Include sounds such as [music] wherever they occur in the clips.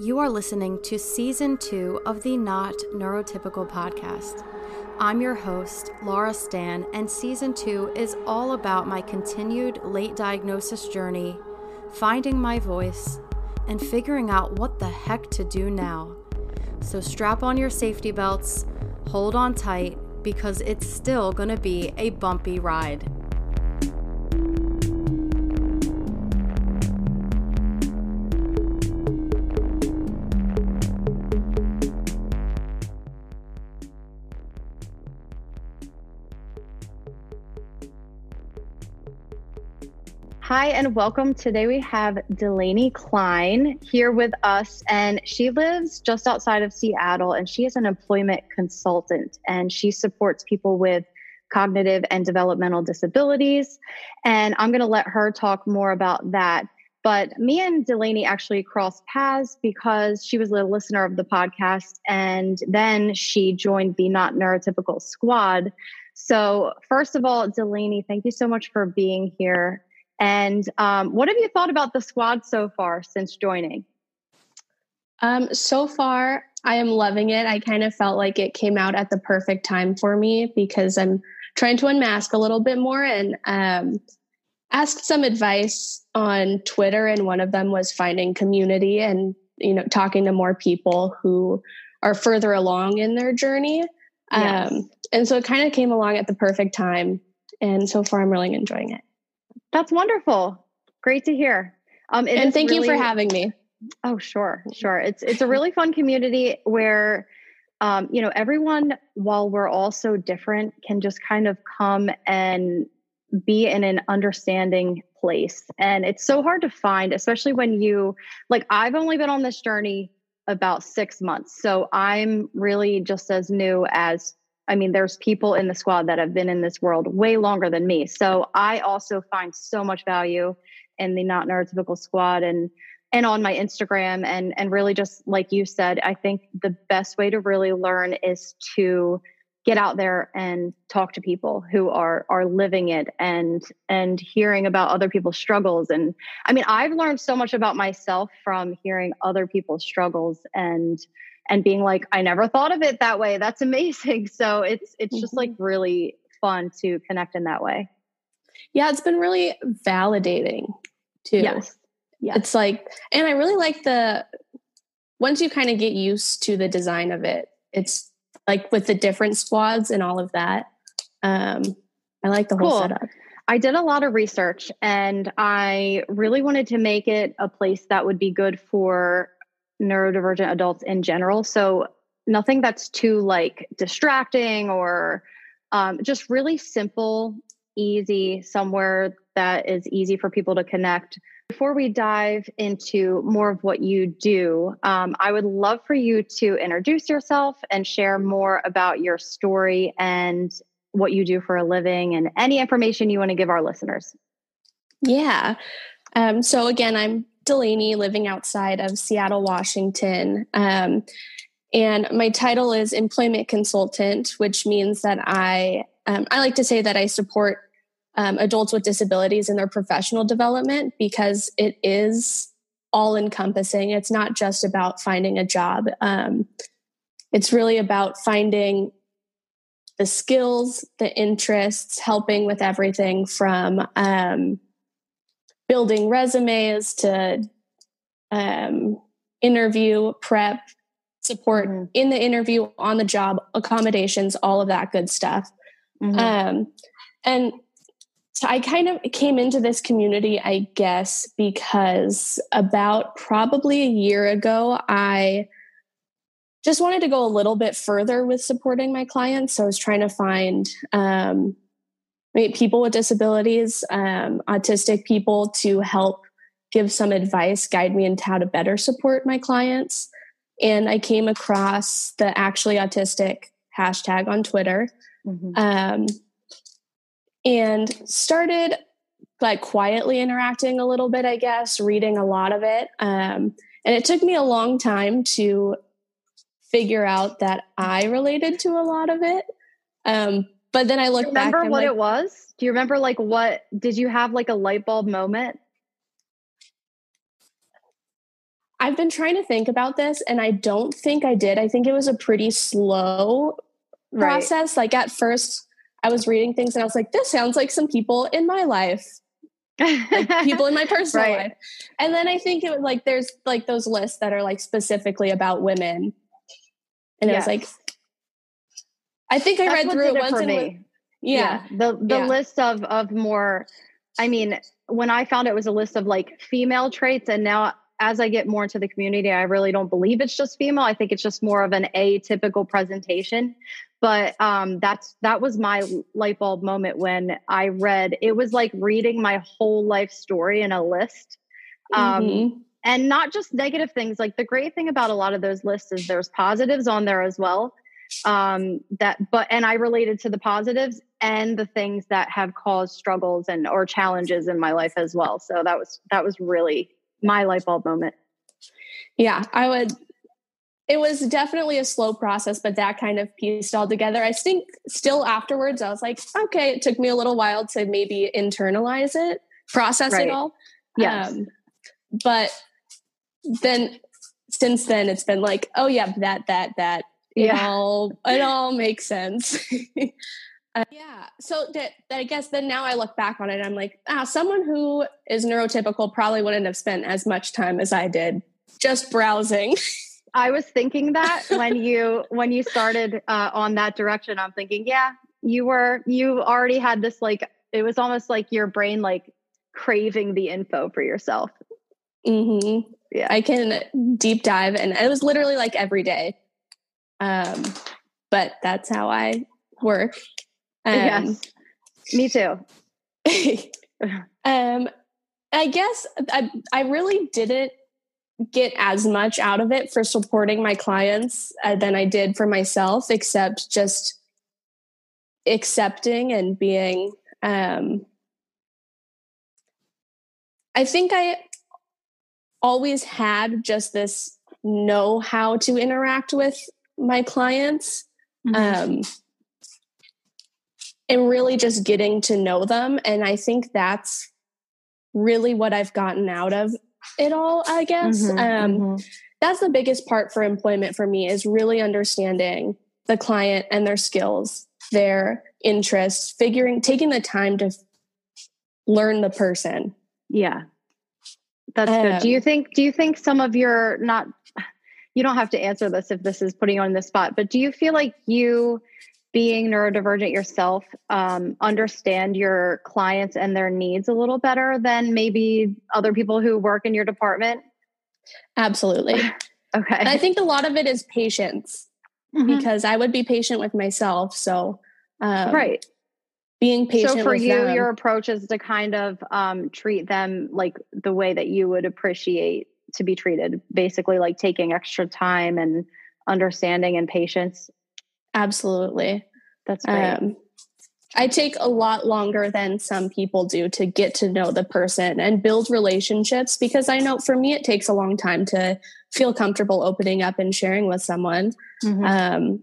You are listening to season two of the Not Neurotypical podcast. I'm your host, Laura Stan, and season two is all about my continued late diagnosis journey, finding my voice, and figuring out what the heck to do now. So strap on your safety belts, hold on tight, because it's still to be a bumpy ride. Hi, and welcome. Today we have Delaney Klein here with us, and she lives just outside of Seattle, and she is an employment consultant, and she supports people with cognitive and developmental disabilities. And I'm going to let her talk more about that. But me and Delaney actually crossed paths because she was a listener of the podcast, and then she joined the Not Neurotypical Squad. So, first of all, Delaney, thank you so much for being here and um, what have you thought about the squad so far since joining? Um, so far, I am loving it. I kind of felt like it came out at the perfect time for me because I'm trying to unmask a little bit more and um, asked some advice on Twitter. And one of them was finding community and, you know, talking to more people who are further along in their journey. Yes. Um, and so it kind of came along at the perfect time. And so far, I'm really enjoying it. That's wonderful. Great to hear. Um, and thank really, you for having me. Oh, sure, sure. It's it's a really fun community where, um, you know, everyone, while we're all so different, can just kind of come and be in an understanding place. And it's so hard to find, especially when you like. I've only been on this journey about six months, so I'm really just as new as I mean, there's people in the squad that have been in this world way longer than me. So I also find so much value in the not neurotypical squad and and on my Instagram and and really just like you said, I think the best way to really learn is to get out there and talk to people who are are living it and and hearing about other people's struggles and i mean i've learned so much about myself from hearing other people's struggles and and being like, I never thought of it that way. That's amazing. [laughs] So it's it's mm-hmm. just like mm-hmm. really fun to connect in that way. Yeah, it's been really validating too. Yes. Yeah. It's like and I really like the once you kind of get used to the design of it, it's like with the different squads and all of that. Um I like the whole cool. setup. I did a lot of research and I really wanted to make it a place that would be good for neurodivergent adults in general. So nothing that's too like distracting or um, just really simple, easy, somewhere that is easy for people to connect. Before we dive into more of what you do, um, I would love for you to introduce yourself and share more about your story and what you do for a living and any information you want to give our listeners. Yeah. Um, so, again, I'm Delaney, living outside of Seattle, Washington. Um, and my title is employment consultant, which means that I um, I like to say that I support um, adults with disabilities in their professional development because it is all encompassing. It's not just about finding a job. Um, it's really about finding the skills, the interests, helping with everything from um, building resumes to um, interview prep support mm-hmm. in the interview on the job accommodations all of that good stuff mm-hmm. um, and so i kind of came into this community i guess because about probably a year ago i just wanted to go a little bit further with supporting my clients so i was trying to find um, people with disabilities, um, autistic people to help give some advice, guide me into how to better support my clients. And I came across the actually autistic hashtag on Twitter mm-hmm. um, and started like quietly interacting a little bit, I guess, reading a lot of it. Um, and it took me a long time to figure out that I related to a lot of it. Um, but then I look back. Remember what like, it was? Do you remember like what did you have like a light bulb moment? I've been trying to think about this and I don't think I did. I think it was a pretty slow process. Right. Like at first, I was reading things and I was like, this sounds like some people in my life. like people in my [laughs] personal right. life. And then I think it was like there's like those lists that are like specifically about women. And yes. it was like I think I read through it once and was, yeah. yeah. The the yeah. list of of more I mean, when I found it was a list of like female traits and now as I get more into the community, I really don't believe it's just female. I think it's just more of an atypical presentation. But um, that's that was my light bulb moment when I read. It was like reading my whole life story in a list, um, mm-hmm. and not just negative things. Like the great thing about a lot of those lists is there's positives on there as well. Um, that but and I related to the positives and the things that have caused struggles and or challenges in my life as well. So that was that was really my light bulb moment. Yeah, I would. It was definitely a slow process, but that kind of pieced all together. I think still afterwards, I was like, okay, it took me a little while to maybe internalize it, process right. it all. Yes. Um, but then since then, it's been like, oh, yeah, that, that, that. It yeah. all [laughs] it all makes sense. Uh, [laughs] yeah. So that, that, I guess then now I look back on it, I'm like, ah, someone who is neurotypical probably wouldn't have spent as much time as I did just browsing. [laughs] I was thinking that when you when you started uh, on that direction, I'm thinking, yeah, you were you already had this like it was almost like your brain like craving the info for yourself. Mm-hmm. Yeah, I can deep dive, and it was literally like every day. Um, but that's how I work. Um, yes, me too. [laughs] um, I guess I I really didn't get as much out of it for supporting my clients uh, than I did for myself, except just accepting and being. Um, I think I always had just this know how to interact with my clients. Mm-hmm. Um, and really just getting to know them. And I think that's really what I've gotten out of it all, I guess. Mm-hmm, um, mm-hmm. That's the biggest part for employment for me is really understanding the client and their skills, their interests, figuring, taking the time to learn the person. Yeah. That's um, good. Do you think, do you think some of your not, you don't have to answer this if this is putting you on the spot, but do you feel like you being neurodivergent yourself um, understand your clients and their needs a little better than maybe other people who work in your department? Absolutely. [laughs] Okay. And i think a lot of it is patience mm-hmm. because i would be patient with myself. So um, right. being patient so for you them. your approach is to kind of um, treat them like the way that you would appreciate to be treated basically like taking extra time and understanding and patience Absolutely. That's great. Um, I take a lot longer than some people do to get to know the person and build relationships because I know for me it takes a long time to feel comfortable opening up and sharing with someone. Mm-hmm. Um,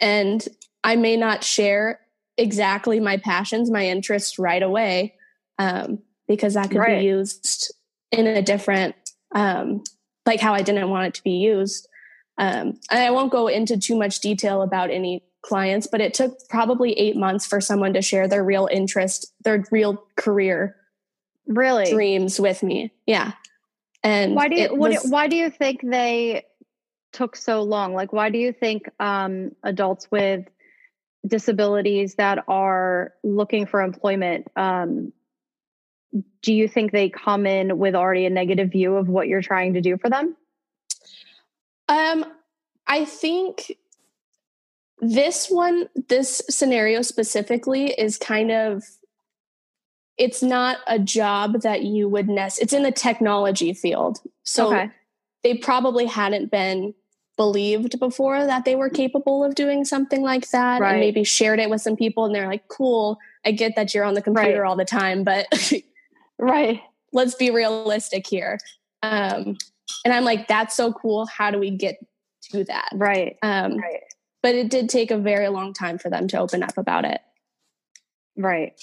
and I may not share exactly my passions, my interests right away um, because that could right. be used in a different, um, like how I didn't want it to be used. Um, and I won't go into too much detail about any clients, but it took probably eight months for someone to share their real interest, their real career, really dreams with me. Yeah. And why do you what, was, why do you think they took so long? Like, why do you think um, adults with disabilities that are looking for employment um, do you think they come in with already a negative view of what you're trying to do for them? Um, I think this one, this scenario specifically, is kind of it's not a job that you would nest. It's in the technology field, so okay. they probably hadn't been believed before that they were capable of doing something like that, right. and maybe shared it with some people, and they're like, "Cool, I get that you're on the computer right. all the time, but [laughs] right, let's be realistic here." Um, and I'm like, that's so cool. How do we get to that? Right. Um, right. But it did take a very long time for them to open up about it. Right.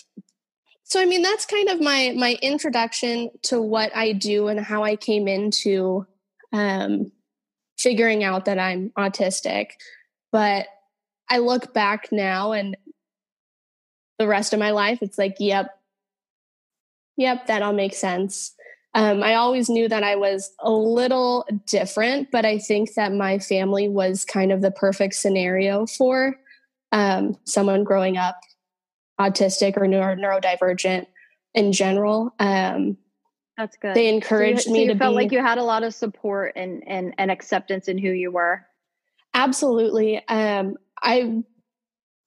So I mean that's kind of my my introduction to what I do and how I came into um, figuring out that I'm autistic. But I look back now and the rest of my life, it's like, yep, yep, that all makes sense. Um, I always knew that I was a little different, but I think that my family was kind of the perfect scenario for um, someone growing up autistic or neuro- neurodivergent in general. Um, That's good. They encouraged so you, me so you to felt be like you had a lot of support and and and acceptance in who you were. absolutely. Um, I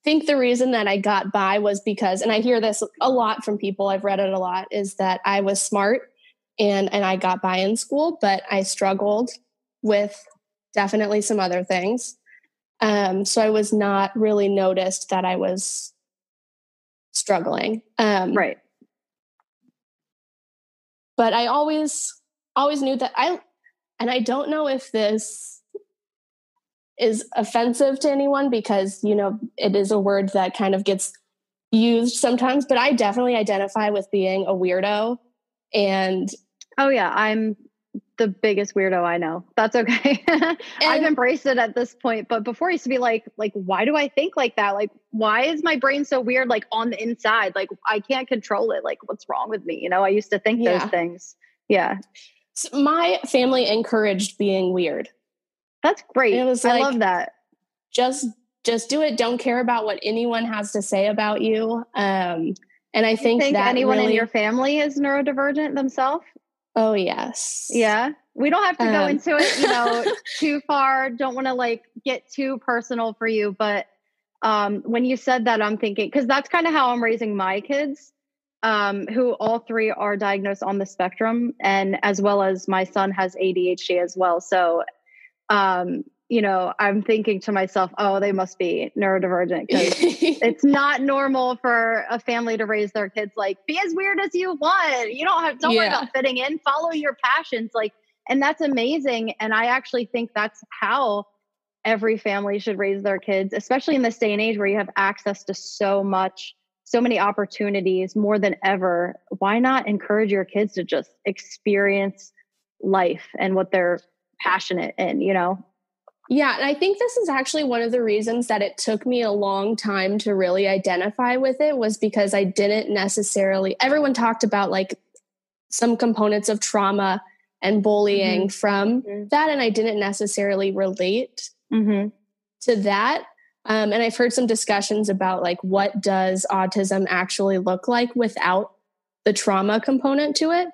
think the reason that I got by was because, and I hear this a lot from people. I've read it a lot. Is that I was smart and and I got by in school, but I struggled with definitely some other things. Um, so I was not really noticed that I was struggling. Um, Right. but I always always knew that I and I don't know if this is offensive to anyone because you know it is a word that kind of gets used sometimes but I definitely identify with being a weirdo and Oh yeah, I'm the biggest weirdo I know. That's okay. [laughs] I've embraced it at this point, but before I used to be like like why do I think like that? Like why is my brain so weird like on the inside? Like I can't control it. Like what's wrong with me? You know, I used to think Yeah. those things. Yeah. s- my family encouraged being weird That's great. It was I like- love that. just just do it don't care about what anyone has to say about you um and I You think, think that anyone really, in your family is neurodivergent themselves? oh yes Yeah. We don't have to go Um, into it, you know, [laughs] too far. Don't want to like get too personal for you, but um when you said that I'm thinking cuz that's kind of how I'm raising my kids um who all three are diagnosed on the spectrum and as well as my son has ADHD as well. So um you know, I'm thinking to myself, oh, they must be neurodivergent [laughs] because it's not normal for a family to raise their kids like be as weird as you want. You don't have don't worry about fitting in. Follow your passions like and that's amazing and i actually think that's how every family should raise their kids especially in this day and age where you have access to so much so many opportunities more than ever. Why not encourage your kids to just experience life and what they're passionate in you know Yeah, and I think this is actually one of the reasons that it took me a long time to really identify with it was because I didn't necessarily everyone talked about like some components of trauma and bullying from Mhm. that and I didn't necessarily relate mm-hmm. to that. Um, and I've heard some discussions about like what does autism actually look like without the trauma component to it.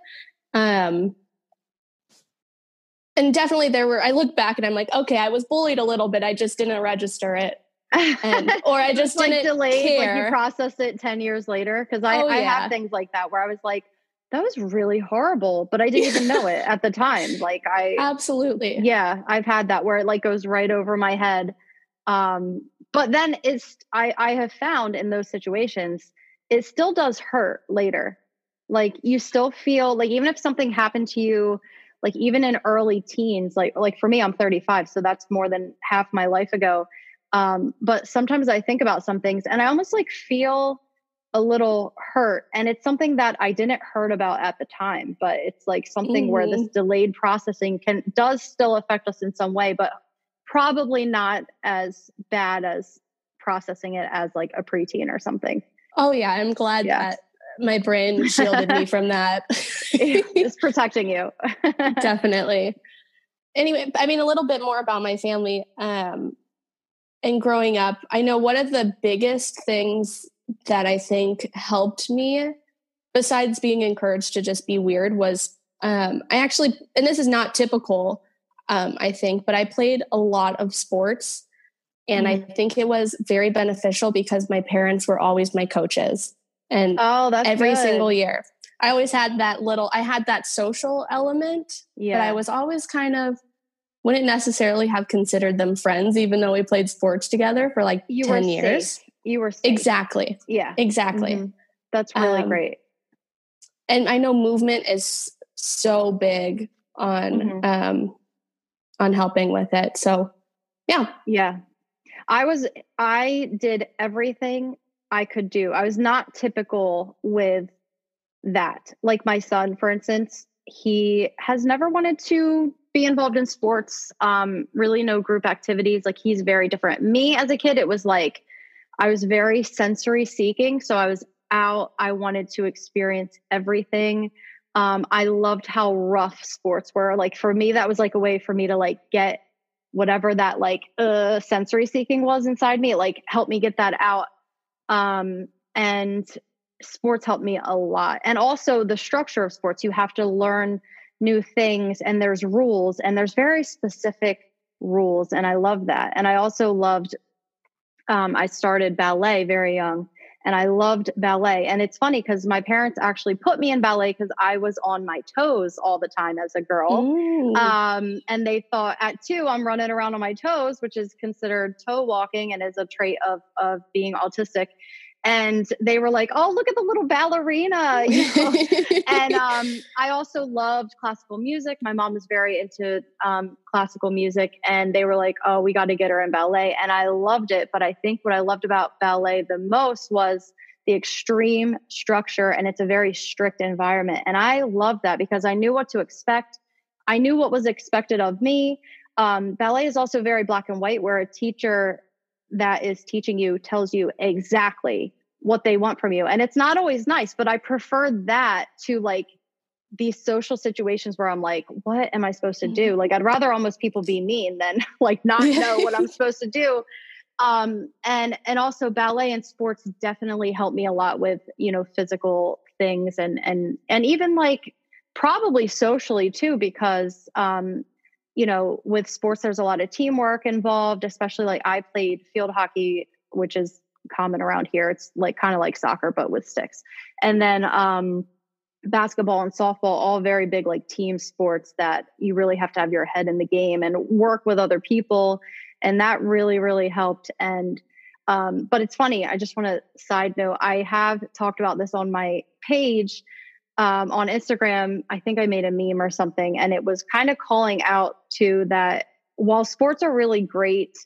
Um, and definitely there were, I look back and I'm like, okay, I was bullied a little bit. I just didn't register it. And, [laughs] or I just like didn't delayed, like care. you processed it 10 years later. Cause I, Oh, I yeah. have things like that where I was like, that was really horrible, but I didn't even know it at the time. Like I, [laughs] Absolutely. yeah, I've had that where it like goes right over my head. Um, but then it's, I, I have found in those situations, it still does hurt later. Like you still feel like even if something happened to you, like even in early teens, like, like for me, I'm 35, so that's more than half my life ago. Um, but sometimes I think about some things and I almost like feel a little hurt. And it's something that I didn't hurt about at the time, but it's like something where this delayed processing can does still affect us in some way, but probably not as bad as processing it as like a preteen or something. Oh yeah. I'm glad Yeah. that my brain shielded me from that. [laughs] it's protecting you. [laughs] [laughs] definitely anyway i mean a little bit more about my family um and growing up i know one of the biggest things that i think helped me besides being encouraged to just be weird was um i actually and this is not typical um i think but i played a lot of sports and i think it was very beneficial because my parents were always my coaches and Oh, that's every good. single year. I always had that little, I had that social element, yeah. but I was always kind of, wouldn't necessarily have considered them friends, even though we played sports together for like you 10 years. safe. You were safe. Exactly. Yeah. Exactly. Mhm. That's really Um, great. And I know movement is so big on, Mhm. um, on helping with it. So yeah. Yeah. I was I did everything I could do. I was not typical with that. Like my son, for instance, he has never wanted to be involved in sports. Um, really, no group activities. Like he's very different. Me as a kid, it was like I was very sensory seeking. So I was out. I wanted to experience everything. Um, I loved how rough sports were. Like for me, that was like a way for me to like get whatever that like uh, sensory seeking was inside me. It like helped me get that out. Um, and sports helped me a lot. And also the structure of sports, you have to learn new things and there's rules and there's very specific rules. And I love that. And I also loved, um, I started ballet very young and I loved ballet. And it's funny because my parents actually put me in ballet because I was on my toes all the time as a girl. Um, and they thought at two, I'm running around on my toes, which is considered toe walking and is a trait of of being autistic and they were like, "Oh, look at the little ballerina!" You [laughs] know? and um, I also loved classical music. My mom was very into um, classical music, and they were like, "Oh, we got to get her in ballet," and I loved it. But I think what I loved about ballet the most was the extreme structure, and it's a very strict environment, and I loved that because I knew what to expect. I knew what was expected of me. Um, ballet is also very black and white, where a teacher that is teaching you tells you exactly what they want from you. And it's not always nice, but I prefer that to like these social situations where I'm like, what am I supposed to do? Mm-hmm. Like, I'd rather almost people be mean than [laughs] like not know what I'm [laughs] supposed to do. Um, and, and also ballet and sports definitely helped me a lot with, you know, physical things and, and, and even like probably socially too, because, um, you know, with sports, there's a lot of teamwork involved, especially like I played field hockey, which is common around here. It's like kind of like soccer, but with sticks. And then um, basketball and softball, all very big like team sports that you really have to have your head in the game and work with other people. And that really, really helped. And, um, but it's funny, I just want to side note, I have talked about this on my page um, on Instagram, I think I made a meme or something, and it was kind of calling out to that while sports are really great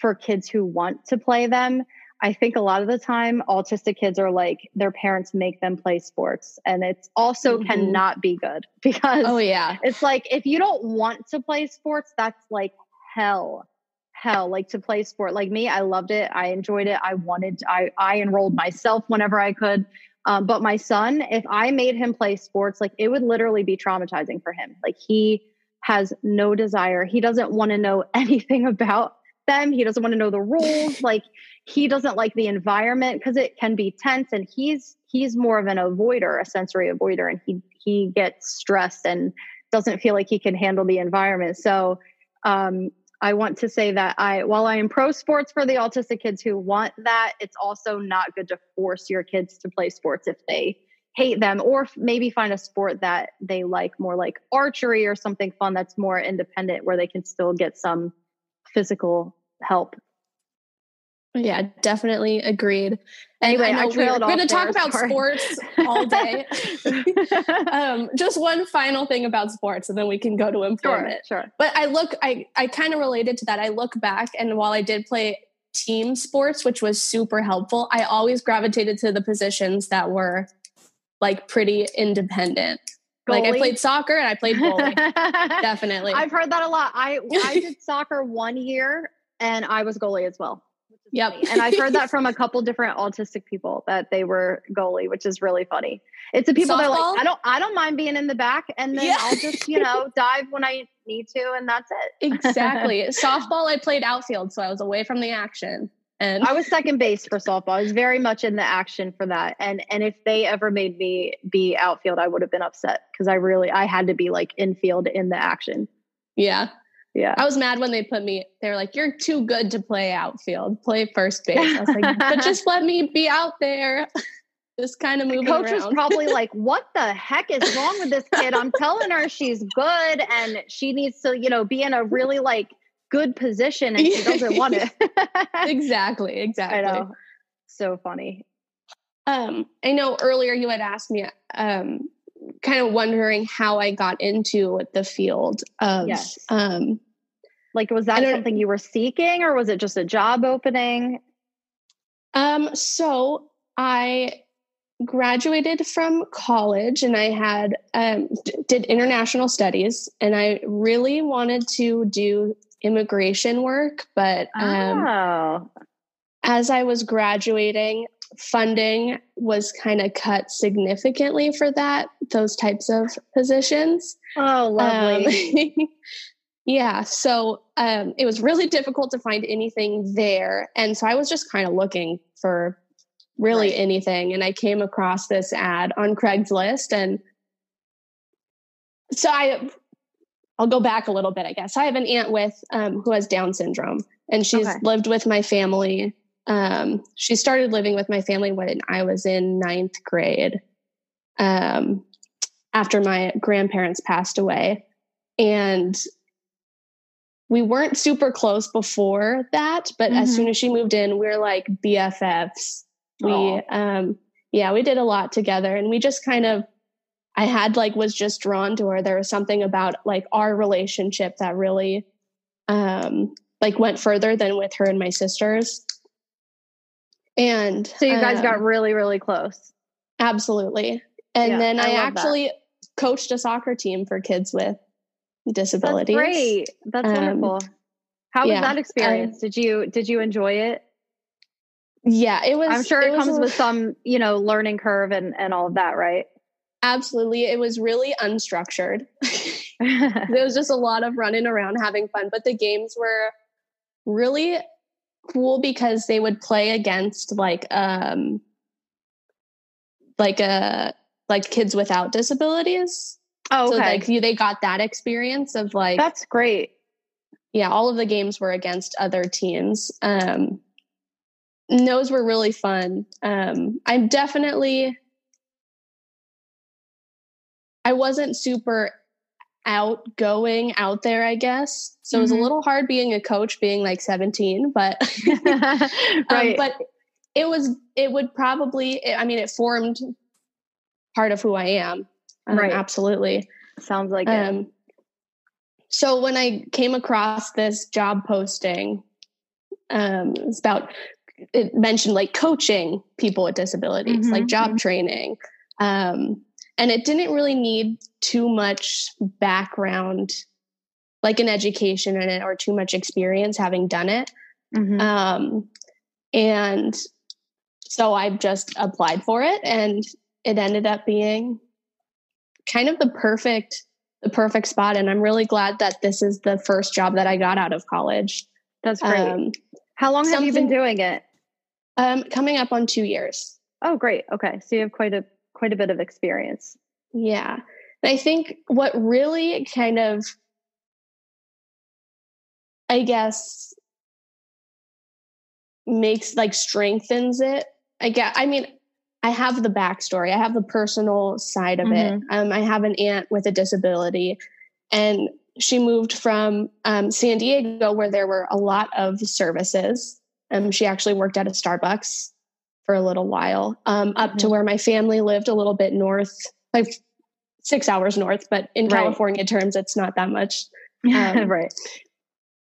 for kids who want to play them, I think a lot of the time autistic kids are like their parents make them play sports and it's also mm-hmm. cannot be good [laughs] because oh yeah. it's like if you don't want to play sports that's like hell hell like to play sport. Like me I loved it I enjoyed it I wanted I I enrolled myself whenever I could um, but my son, if I made him play sports, like it would literally be traumatizing for him. Like he has no desire. He doesn't want to know [laughs] anything about them. He doesn't want to know the rules. [laughs] like he doesn't like the environment because it can be tense. And he's he's more of an avoider, a sensory avoider, and he he gets stressed and doesn't feel like he can handle the environment. So um, I want to say that I, while I am pro sports for the autistic kids who want that, it's also not good to force your kids to play sports if they hate them, or maybe find a sport that they like more like archery or something fun that's more independent where they can still get some physical help yeah, definitely agreed. Anyway, I, I we're going to talk about sorry. sports all day. [laughs] um, just one final thing about sports, and then we can go to employment. Sure, sure. But I look, I I kind of related to that. I look back, and while I did play team sports, which was super helpful, I always gravitated to the positions that were like pretty independent. Goalie. Like I played soccer and I played goalie. [laughs] Definitely. I've heard that a lot. I I [laughs] did soccer one year and I was goalie as well. Yep. and I've heard that from a couple different autistic people that they were goalie, which is really funny. It's the people Softball? that are like, I don't I don't mind being in the back and then yeah. I'll just, you know, [laughs] dive when I need to and that's it. exactly. [laughs] softball I played outfield, so I was away from the action. And I was second base for softball. I was very much in the action for that. And and if they ever made me be outfield, I would have been upset because I really I had to be like infield in the action. Yeah. Yeah. I was mad when they put me, they were like, you're too good to play outfield, play first base. I was like, but just let me be out there. [laughs] just kind of moving the coach around. was probably [laughs] like, what the heck is wrong with this kid? I'm telling her she's good and she needs to, you know, be in a really like good position and she doesn't want it. exactly. [laughs] Exactly. I know. So funny. Um, I know earlier you had asked me, um, kind of wondering how I got into the field of yes. um like was that something you were seeking or was it just a job opening? Um so I graduated from college and I had um, d- did international studies and I really wanted to do immigration work, but um, oh. as I was graduating, funding was kind of cut significantly for that those types of positions. Oh, lovely. Um, [laughs] yeah, so um, it was really difficult to find anything there, and so I was just kind of looking for really right. anything, and I came across this ad on Craigslist, and so I I'll go back a little bit, I guess. I have an aunt with um, who has Down syndrome, and she's okay. lived with my family. Um, she started living with my family when I was in ninth grade, um, after my grandparents passed away, and we weren't super close before that. But mm-hmm. as soon as she moved in, we are like BFFs. We, um, yeah, we did a lot together, and we just kind of I had like was just drawn to her. There was something about like our relationship that really um like went further than with her and my sisters. And so you guys um, got really, really close. Absolutely. And yeah, then I, I actually that. coached a soccer team for kids with disabilities. That's great. That's um, wonderful. How was yeah, that experience? did you did you enjoy it? Yeah, it was. I'm sure it, it comes with some, you know, learning curve and and all of that, right? Absolutely. It was really unstructured. [laughs] there was just a lot of running around having fun, but the games were really cool because they would play against like um like a uh, like kids without disabilities. Oh, okay. So like you, they got that experience of like That's great. Yeah, all of the games were against other teams. Um and those were really fun. Um I'm definitely I wasn't super outgoing out there, I guess. So mm-hmm. it was a mm-hmm. little hard being a coach being like 17, but [laughs] [laughs] um, right. Um, but it was it would probably I mean it formed part of who I am. Um, right. Absolutely. Sounds like um, it. So when I came across this job posting, um, it's about it mentioned like coaching people with disabilities, mm-hmm. like job mm-hmm. training. Um, and it didn't really need too much background like an education in it or too much experience having done it mm-hmm. um, and so i just applied for it and it ended up being kind of the perfect the perfect spot and i'm really glad that this is the first job that i got out of college that's great um, how long have you been doing it um, coming up on two years oh great okay so you have quite a quite a bit of experience. Yeah. And I think what really kind of, I guess, makes like strengthens it. I get, I mean, I have the backstory, I have the personal side of mm-hmm. it. Um, I have an aunt with a disability, and she moved from um, San Diego, where there were a lot of services. Um, she actually worked at a Starbucks for a little while, um, up mm-hmm. to where my family lived a little bit north, like six hours north, but in right. California terms, it's not that much. Um, [laughs] right.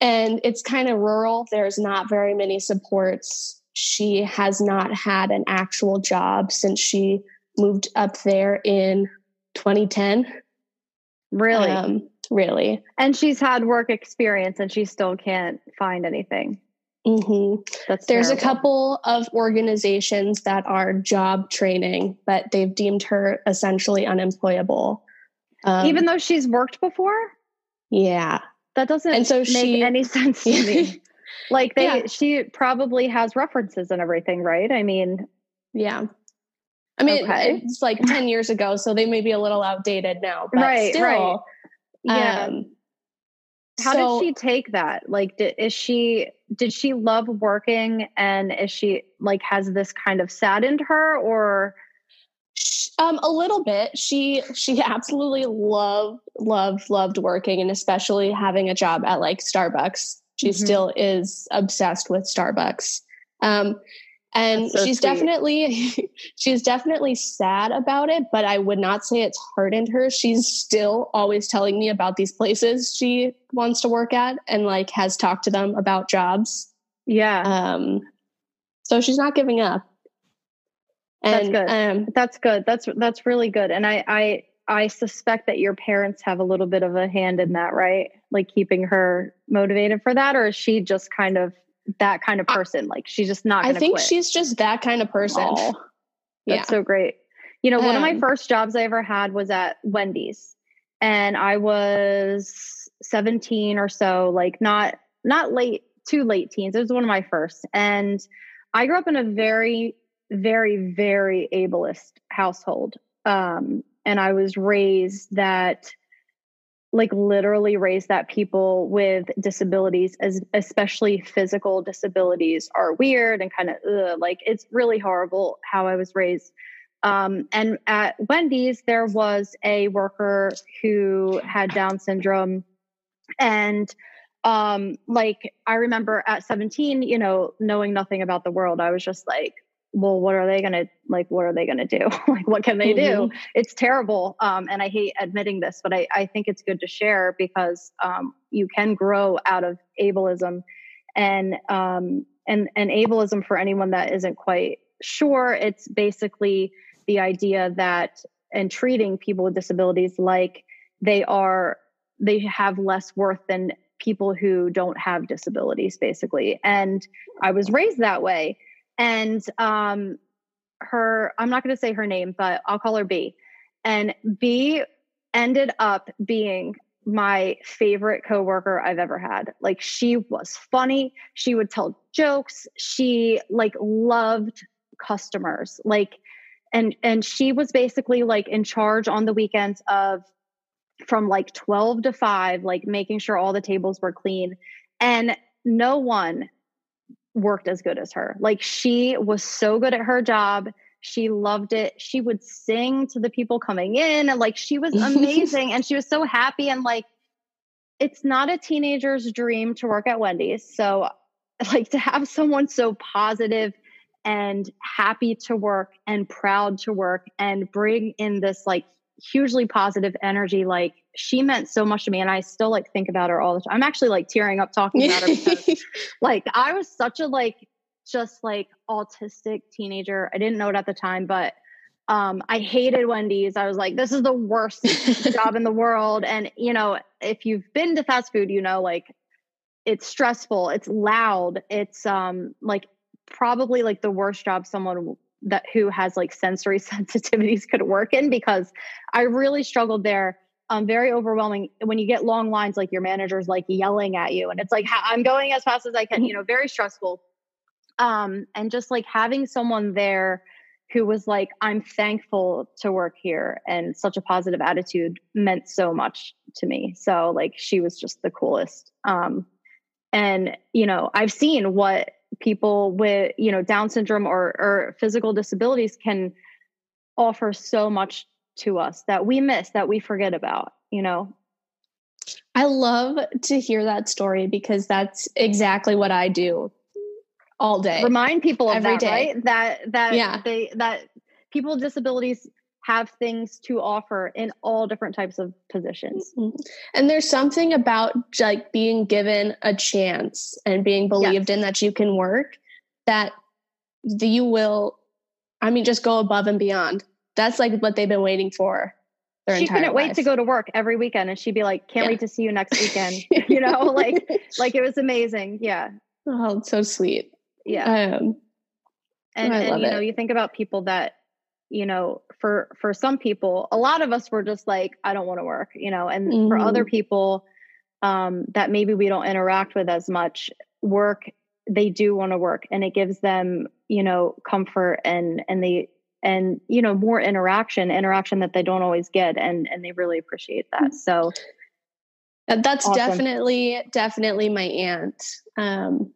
And it's kind of rural. There's not very many supports. She has not had an actual job since she moved up there in 2010. Really? Um, really. And she's had work experience and she still can't find anything. Mm-hmm. That's There's terrible. a couple of organizations that are job training, but they've deemed her essentially unemployable. Um, Even though she's worked before? Yeah. That doesn't and so make she, any [laughs] sense to me. [laughs] like they yeah. she probably has references and everything, right? I mean, yeah. I mean, okay. it's like 10 years ago, so they may be a little outdated now, but right, still, right. Yeah. Um, how so, did she take that? Like, did, is she did she love working, and is she like has this kind of saddened her, or? Um, a little bit. She she absolutely loved loved loved working, and especially having a job at like Starbucks. She mm-hmm. still is obsessed with Starbucks. Um, and so she's sweet. definitely [laughs] she's definitely sad about it but i would not say it's hardened her she's still always telling me about these places she wants to work at and like has talked to them about jobs yeah um so she's not giving up And, that's good. Um, that's good. That's that's really good. And I I I suspect that your parents have a little bit of a hand in that, right? Like keeping her motivated for that, or is she just kind of that kind of person? like she's just not. I think quit? she's just that kind of person. Oh, that's yeah. so great. You know, um, one of my um, first jobs I ever had was at Wendy's, and I was 17 or so, like not not late, too late teens. It was one of my first, and I grew up in a very very, very ableist household. Um, and I was raised that, like, literally raised that people with disabilities, as especially physical disabilities, are weird and kind of like it's really horrible how I was raised. Um, and at Wendy's, there was a worker who had Down syndrome, and um like i remember at 17 you know knowing nothing about the world i was just like well what are they going to like what are they going to do? [laughs] Like what can they mm-hmm. do it's terrible um, and i hate admitting this but I, I think it's good to share because um, you can grow out of ableism and um, and and ableism for anyone that isn't quite sure it's basically the idea that and treating people with disabilities like they are they have less worth than people who don't have disabilities basically and i was raised that way and um, her i'm not going to say her name but i'll call her b and b ended up being my favorite coworker I've ever had. Like she was funny, she would tell jokes, she like loved customers. Like and and she was basically like in charge on the weekends of from like 12 to 5 like making sure all the tables were clean and no one worked as good as her. Like she was so good at her job. She loved it. She would sing to the people coming in and like she was [laughs] amazing and she was so happy and like it's not a teenager's dream to work at Wendy's. So [laughs] like to have someone so positive and happy to work and proud to work and bring in this like hugely positive energy. Like she meant so much to me and i still like think about her all the time. I'm actually like tearing up talking about her [laughs] because like i was such a like just like autistic teenager. I didn't know it at the time but um, i hated wendy's. I was like this is the worst [laughs] job in the world. And you know if you've been to fast food you know like it's stressful it's loud it's um like probably like the worst job someone that who has like sensory [laughs] sensitivities could work in because I really struggled there. Um, very overwhelming when you get long lines, like your manager's like yelling at you, and it's like I'm going as fast as I can. You know, very stressful. Um, and just like having someone there who was like, "I'm thankful to work here," and such a positive attitude meant so much to me. So like, she was just the coolest. Um, and you know, I've seen what people with you know down syndrome or, or physical disabilities can offer so much to us that we miss that we forget about you know i love to hear that story because that's exactly what i do all day remind people of Every that day. right that that yeah. they that people with disabilities have things to offer in all different types of positions. Mm-hmm. And there's something about like being given a chance and being believed yes. in that you can work that you will I mean just go above and beyond. That's like what they've been waiting for. she couldn't wait to go to work every weekend and she'd be like, Can't yeah. wait to see you next weekend. [laughs] [laughs] you know, [laughs] like like it was amazing. Yeah. Oh, it's so sweet. Yeah. Um, and, and you know, you think about people that you know for for some people a lot of us were just like i don't want to work you know and mm-hmm. for other mm-hmm. people um, that maybe we don't interact with as much work they do want to work and it gives them you know comfort and and they and you know more interaction interaction that they don't always get and and they really appreciate that mm. so that's awesome. definitely definitely my aunt um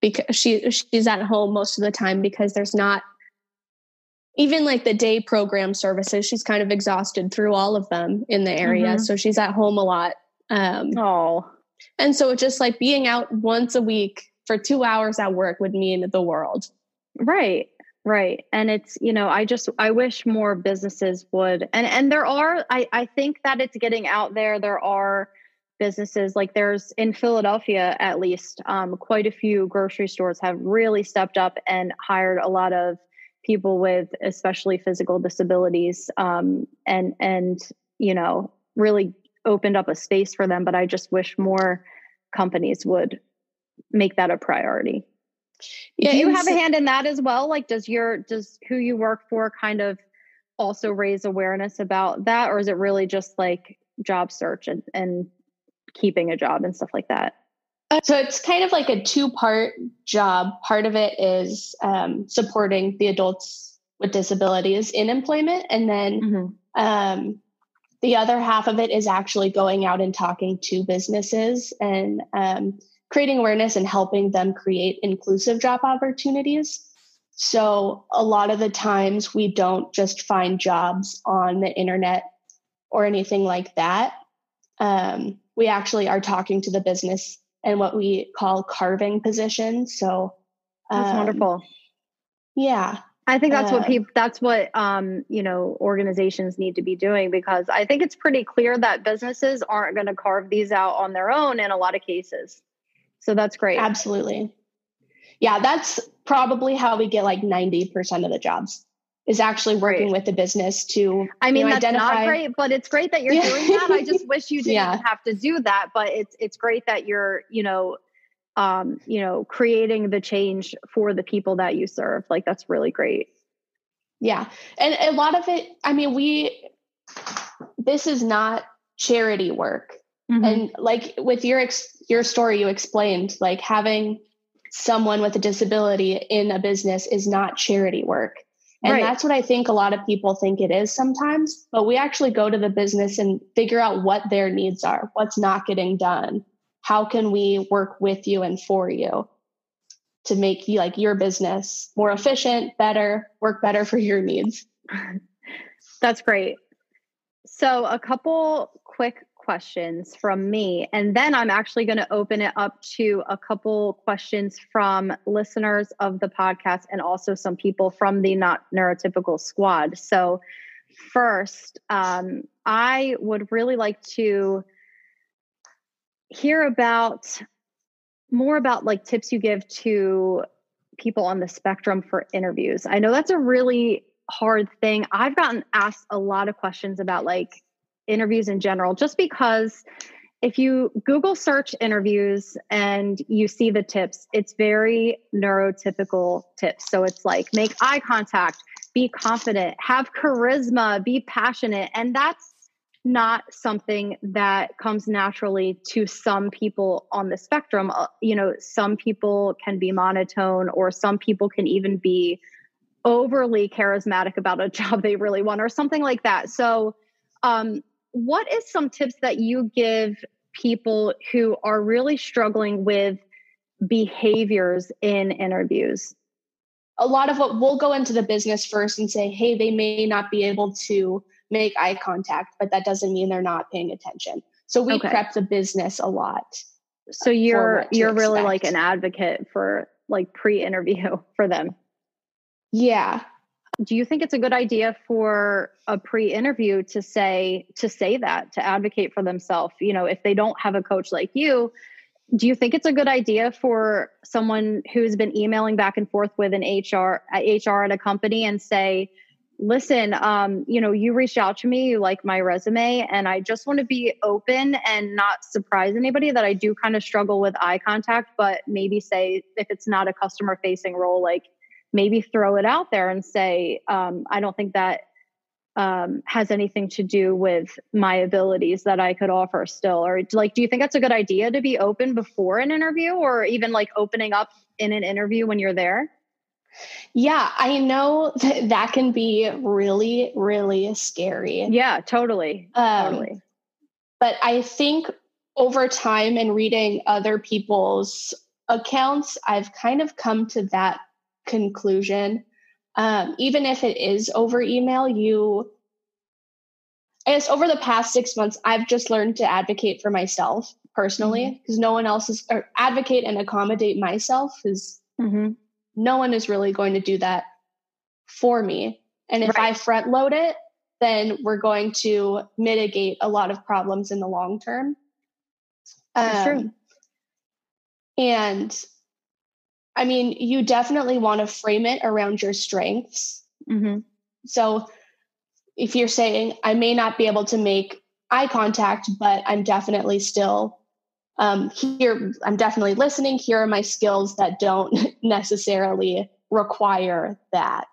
because she she's at home most of the time because there's not even like the day program services, she's kind of exhausted through all of them in the area. Mm-hmm. So she's at home a lot. Um, oh. And so just like being out once a week for two hours at work would mean the world. Right. Right. And it's, you know, I just I wish more businesses would and and there are I I think that it's getting out there. There are businesses like there's in Philadelphia at least um, quite a few grocery stores have really stepped up and hired a lot of people with especially physical disabilities um, and and you know really opened up a space for them but i just wish more companies would make that a priority. Yeah, do you have a hand in that as well? Like does your does who you work for kind of also raise awareness about that or is it really just like job search and, and keeping a job and stuff like that so it's kind of like a two part job part of it is um, supporting the adults with disabilities in employment and then mm-hmm. um, the other half of it is actually going out and talking to businesses and um, creating awareness and helping them create inclusive job opportunities. So, a lot of the times we don't just find jobs on the internet or anything like that. Um, we actually are talking to the business and what we call carving positions. So, um, that's wonderful. Yeah. I think that's uh, what people that's what um, you know organizations need to be doing because I think it's pretty clear that businesses aren't going to carve these out on their own in a lot of cases. So that's great. Absolutely. Yeah, that's probably how we get like 90% of the jobs is actually working with the business to I mean you know, that's identify. not great, but it's great that you're yeah. doing that. I just [laughs] wish you didn't yeah. have to do that, but it's it's great that you're, you know, um, you know, creating the change for the people that you serve. Like that's really great. Yeah. And a lot of it, I mean, we, this is not charity work. Mm-hmm. And like with your, ex, your story, you explained like having someone with a disability in a business is not charity work. And right. that's what I think a lot of people think it is sometimes. But we actually go to the business and figure out what their needs are, what's not getting done, how can we work with you and for you to make you like your business more efficient, better, work better for your needs? [laughs] That's great. So, a couple quick questions from me, and then I'm actually going to open it up to a couple questions from listeners of the podcast and also some people from the Not Neurotypical Squad. So, first, um, I would really like to hear about more about like tips you give to people on the spectrum for interviews. I know that's a really hard thing. I've gotten asked a lot of questions about like interviews in general just because if you Google search interviews and you see the tips, it's very neurotypical tips. So it's like make eye contact, be confident, have charisma, be passionate. And that's not something that comes naturally to some people on the spectrum. Uh, you know, some people can be monotone, or some people can even be overly charismatic about a [laughs] job they really want, or something like that. So, um, what is some tips that you give people who are really struggling with behaviors in interviews? A lot of what we'll go into the business first and say, hey, they may not be able to make eye contact, but that doesn't mean they're not paying attention. So we okay. prep the business a lot. So you're you're expect. really like an advocate for like pre-interview [laughs] for them. Yeah. Do you think it's a good idea for a pre-interview to say to say that to advocate for themselves? You know, if they don't have a coach like you, do you think it's a good idea for someone who's been emailing back and forth with an HR HR at a company and say, listen, um, you know, you reached out to me, you like my resume, and I just want to be open and not surprise anybody that I do kind of struggle with eye contact, but maybe say if it's not a customer facing role, like maybe throw it out there and say, um, I don't think that um, has anything to do with my abilities that I could offer still. Or like, do you think that's a good idea to be open before an interview or even like opening up in an interview when you're there? Yeah, I know that that can be really, really scary. Yeah, totally. Um, totally. But I think over time and reading other people's accounts, I've kind of come to that conclusion. Um, even if it is over email, you, I guess over the past six months, I've just learned to advocate for myself personally because mm-hmm. no one else is, or advocate and accommodate myself is mm-hmm no one is really going to do that for me. And if right. I front load it, then we're going to mitigate a lot of problems in the long term. Um, true. And I mean, you definitely want to frame it around your strengths. Mm-hmm. So if you're saying, I may not be able to make eye contact, but I'm definitely still um, here, I'm definitely listening. Here are my skills that don't [laughs] necessarily require that.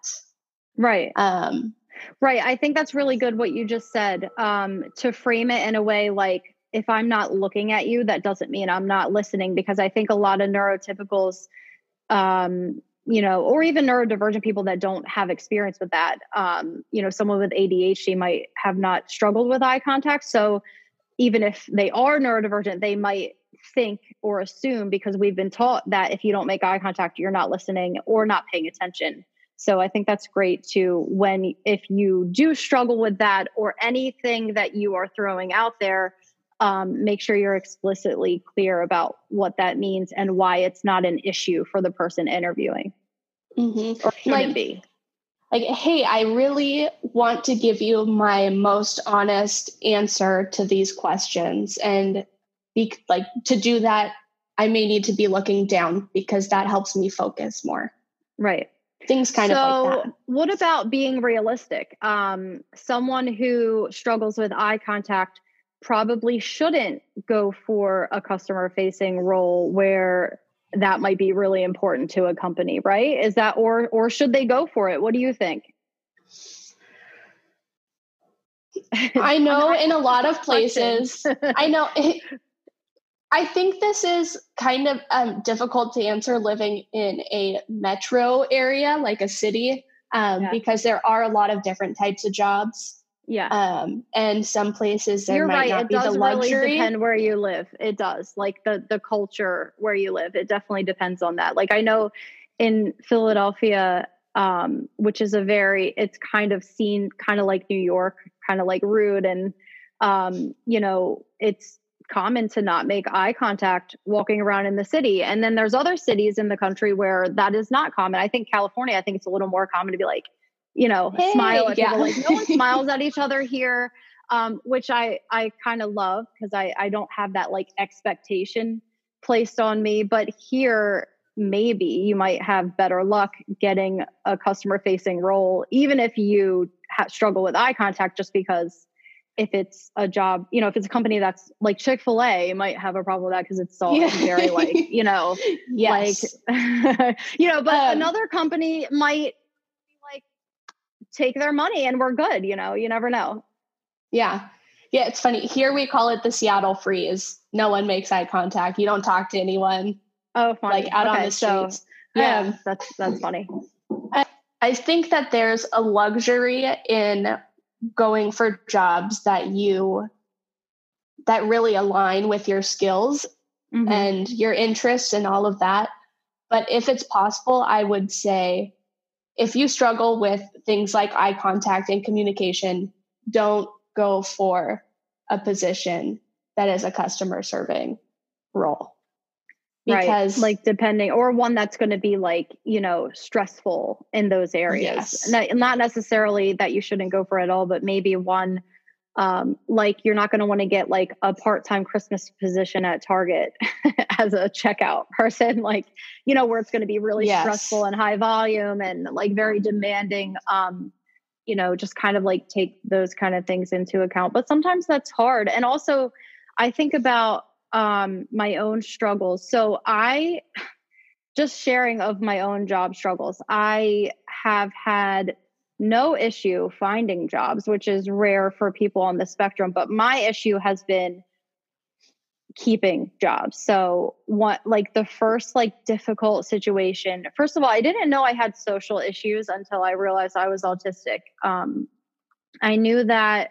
Right. Um, right. I think that's really good what you just said. Um, to frame it in a way like, if I'm not looking at you, that doesn't mean I'm not listening because I think a lot of neurotypicals um, you know, or even neurodivergent people that don't have experience with that. Um, you know, someone with ADHD might have not struggled with eye contact. So even if they are neurodivergent, they might think or assume because we've been taught that if you don't make eye contact, you're not listening or not paying attention. So I think that's great too. When if you do struggle with that or anything that you are throwing out there, um, make sure you're explicitly clear about what that means and why it's not an issue for the person interviewing. Mm-hmm. Or like, be. Like, hey, I really want to give you my most honest answer to these questions. And be, like to do that, I may need to be looking down because that helps me focus more. Right. Things kind so, of like that. What about being realistic? Um, someone who struggles with eye contact probably shouldn't go for a customer facing role where that might be really important to a company right? Is that or or should they go for it? What do you think? [laughs] I know in a lot of places i know [laughs] [laughs] i think this is kind of um, difficult to answer living in a metro area like a city um, yeah. because there are a lot of different types of jobs yeah. Um, and some places there You're might right. not it be does the luxury. Really depend where you live. It does. Like the the culture where you live. It definitely depends on that. Like I know in Philadelphia, um, which is a very it's kind of seen kind of like New York, kind of like rude and um, you know, it's common to not make eye contact walking around in the city. And then there's other cities in the country where that is not common. I think California, I think it's a little more common to be like, you know, hey, smile at yeah. people. Like no one smiles at each [laughs] other here, um, which I I kind of love because I I don't have that like expectation placed on me. But here, maybe you might have better luck getting a customer facing role, even if you ha- struggle with eye contact, just because if it's a job, you know, if it's a company that's like Chick fil A, you might have a problem with that because it's all yeah. very like, you know, [laughs] yes. like, [laughs] you know, but um, another company might take their money and we're good. You know, you never know. Yeah. Yeah. It's funny. Here we call it the Seattle freeze. No one makes eye contact. You don't talk to anyone. Oh, funny. Like out okay, on the streets. So, yeah. Um, that's, that's funny. I, I think that there's a luxury in going for jobs that you that really align with your skills mm-hmm. and your interests and all of that. But if it's possible, I would say if you struggle with things like eye contact and communication, don't go for a position that is a customer serving role. Because right. like depending or one that's going to be like, you know, stressful in those areas. Yes. Not, not necessarily that you shouldn't go for it all, but maybe one um, like you're not going to want to get like a part-time christmas position at target [laughs] as a checkout person like you know where it's going to be really yes. stressful and high volume and like very demanding um you know just kind of like take those kind of things into account. But sometimes that's hard. And also i think about um my own struggles. So i [sighs] just sharing of my own job struggles i have had no issue finding jobs, which is rare for people on the spectrum. But my issue has been keeping jobs. So what like the first like difficult situation. First of all, I didn't know I had social issues until I realized I was autistic. Um, I knew that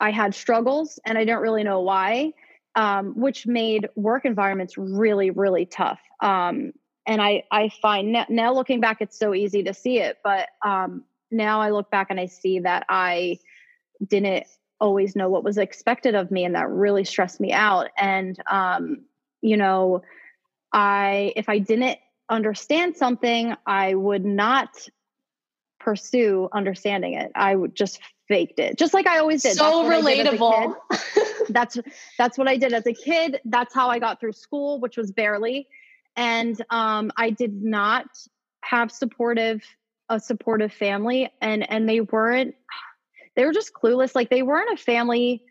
I had struggles and I didn't really know why, um, which made work environments really, really tough. Um, and I, I find now, now, looking back, it's so easy to see it, but um, now I look back and I see that I didn't always know what was expected of me and that really stressed me out. And um you know I if I didn't understand something I would not pursue understanding it. I would just faked it just like I always did. So relatable. [laughs] that's that's what I did as a kid. That's how I got through school which was barely. And um, I did not have supportive a supportive family, and and they weren't. They were just clueless. Like they weren't a family.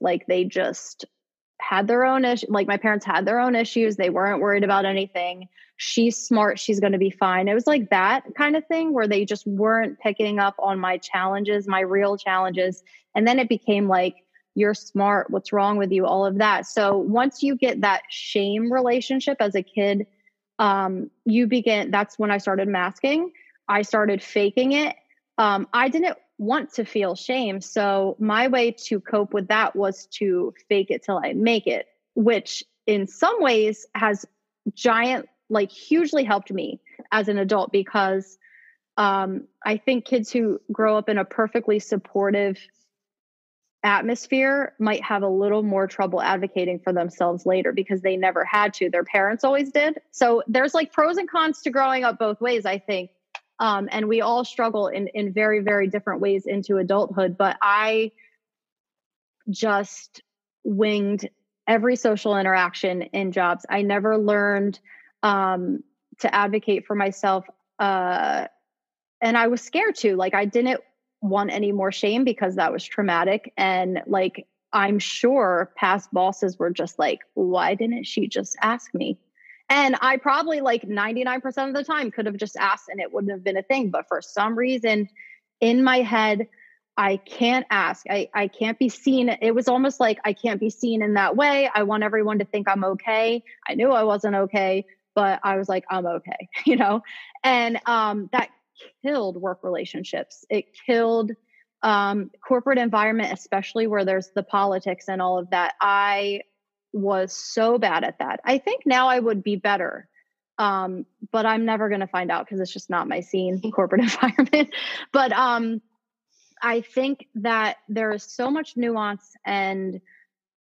Like they just had their own issues. Like my parents had their own issues. They weren't worried about anything. She's smart. She's going to be fine. It was like that kind of thing where they just weren't picking up on my challenges, my real challenges. And then it became like, you're smart. What's wrong with you? All of that. So once you get that shame relationship as a kid, um, you begin, that's when I started masking. I started faking it. Um, I didn't want to feel shame. So my way to cope with that was to fake it till I make it, which in some ways has giant, like hugely helped me as an adult because um, I think kids who grow up in a perfectly supportive atmosphere might have a little more trouble advocating for themselves later because they never had to. Their parents always did. So there's like pros and cons to growing up both ways, I think. Um, and we all struggle in in very very different ways into adulthood but i just winged every social interaction in jobs i never learned um, to advocate for myself uh, and i was scared to like i didn't want any more shame because that was traumatic and like i'm sure past bosses were just like why didn't she just ask me and I probably like 99% of the time could have just asked and it wouldn't have been a thing. But for some reason in my head, I can't ask. I, I can't be seen. It was almost like I can't be seen in that way. I want everyone to think I'm okay. I knew I wasn't okay, but I was like, I'm okay, [laughs] you know? And um, that killed work relationships. It killed um, corporate environment, especially where there's the politics and all of that. I was so bad at that. I think now I would be better. Um, but I'm never going to find out because it's just not my scene, [laughs] corporate [laughs] environment. but um, I think that there is so much nuance and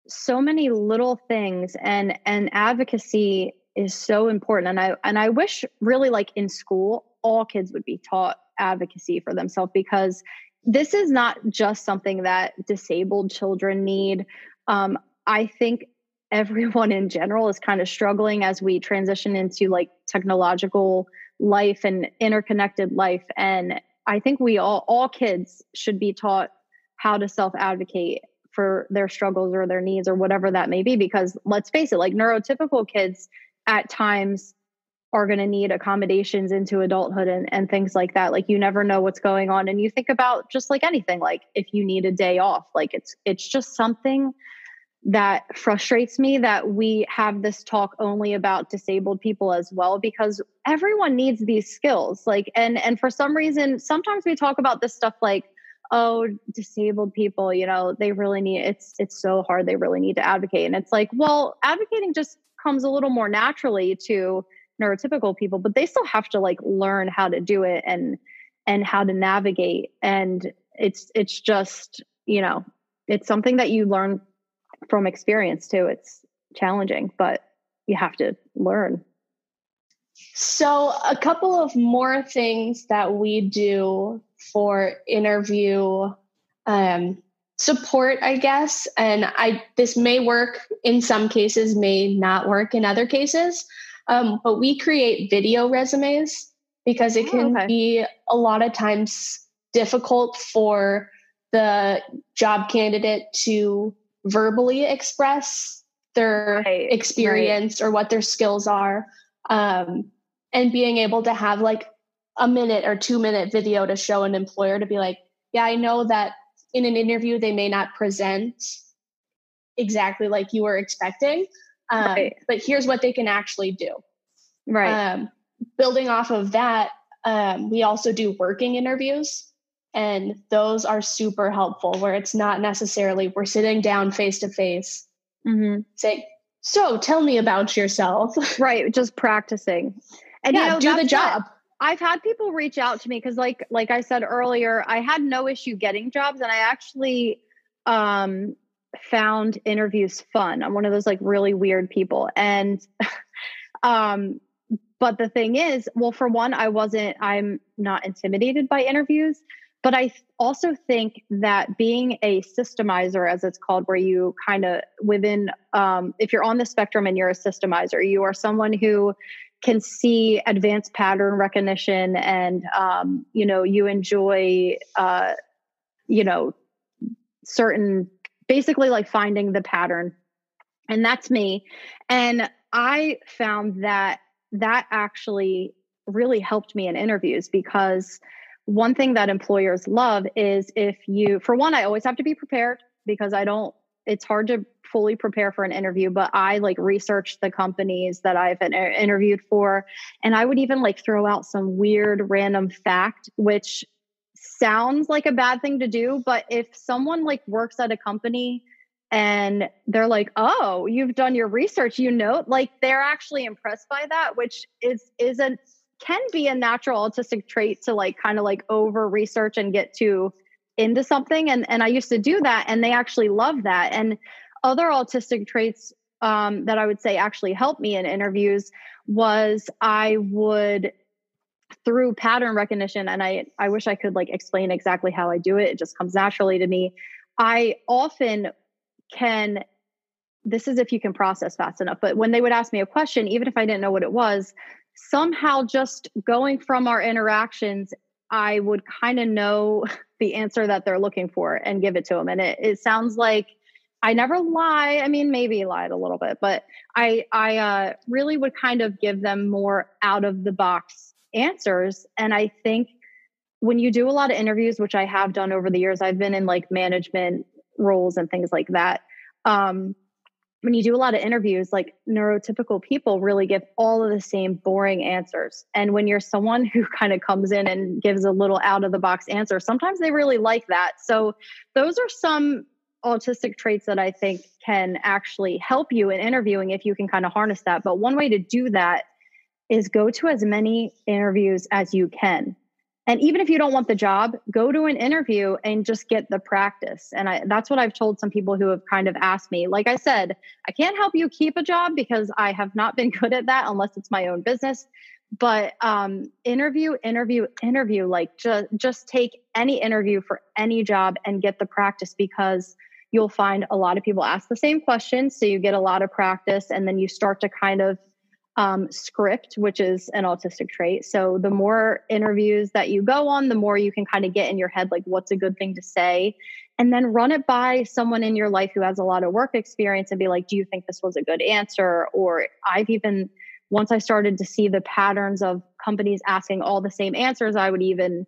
so many little things, and and advocacy is so important. And I and I wish really like in school, all kids would be taught advocacy for themselves because this is not just something that disabled children need. Um, I think everyone in general is kind of struggling as we transition into like technological life and interconnected life and i think we all all kids should be taught how to self advocate for their struggles or their needs or whatever that may be because let's face it like neurotypical kids at times are going to need accommodations into adulthood and, and things like that. Like you never know what's going on. And you think about just like anything like if you need a day off like it's it's just something that frustrates me that we have this talk only about disabled people as well because everyone needs these skills. Like and and for some reason sometimes we talk about this stuff like oh disabled people you know they really need it's it's so hard they really need to advocate. And it's like well advocating just comes a little more naturally to neurotypical people but they still have to like learn how to do it and and how to navigate and it's it's just you know it's something that you learn from experience too. It's challenging, but you have to learn. So, a couple of more things that we do for interview um, support, I guess, and I this may work in some cases, may not work in other cases. Um, but we create video resumes because it can oh, okay. be a lot of times difficult for the job candidate to verbally express their right, experience right. or what their skills are um, and being able to have like a minute or two minute video to show an employer to be like yeah i know that in an interview they may not present exactly like you were expecting um, right. but here's what they can actually do right um, building off of that um, we also do working interviews and those are super helpful where it's not necessarily we're sitting down face to face saying, So tell me about yourself. [laughs] Right. Just practicing. And yeah, you know, do the job. I've had people reach out to me because like like I said earlier, I had no issue getting jobs and I actually um found interviews fun. I'm one of those like really weird people. And [laughs] um but the thing is, well, for one, I wasn't, I'm not intimidated by interviews. but I also think that being a systemizer, as it's called, where you kind of within, um, if you're on the spectrum and you're a systemizer, you are someone who can see advanced pattern recognition and um, you know you enjoy uh, you know certain basically like finding the pattern. And that's me. And i found that that actually really helped me in interviews because one thing that employers love is if you for one i always have to be prepared because i don't it's hard to fully prepare for an interview but i like research the companies that i've been uh, interviewed for. And i would even like throw out some weird random fact which sounds like a bad thing to do but if someone like works at a company and they're like oh you've done your research you know like they're actually impressed by that which is isn't can be a natural autistic trait to like kind of like over research and get to into something and and I used to do that and they actually love that and other autistic traits um, that I would say actually helped me in interviews was I would through pattern recognition and I I wish I could like explain exactly how I do it. It just comes naturally to me. I often can this is if you can process fast enough but when they would ask me a question even if I didn't know what it was somehow just going from our interactions I would kind of know [laughs] the answer that they're looking for and give it to them and it, it sounds like I never lie. I mean, maybe lied a little bit, but I I uh, really would kind of give them more out of the box answers. And I think when you do a lot of interviews, which I have done over the years, I've been in like management roles and things like that. Um, when you do a lot of interviews, like neurotypical people really give all of the same boring answers. And when you're someone who [laughs] kind of comes in and gives a little out of the box answer, sometimes they really like that. So, those are some autistic traits that I think can actually help you in interviewing if you can kind of harness that. But one way to do that is go to as many interviews as you can. And even if you don't want the job, go to an interview and just get the practice. And I, that's what I've told some people who have kind of asked me. Like I said, I can't help you keep a job because I have not been [laughs] good at that unless it's my own business. But um, interview, interview, interview. Like just just take any interview for any job and get the practice because you'll find a lot of people ask the same questions. So you get a lot of practice and then you start to kind of um, script, which is an autistic trait. So the more interviews that you go on, the more you can kind of get in your head, like what's a good thing to say. And then run it by someone in your life who has a lot of work experience and be like, do you think this was a good answer? Or I've even, once I started to see the patterns of companies asking all the same answers, I would even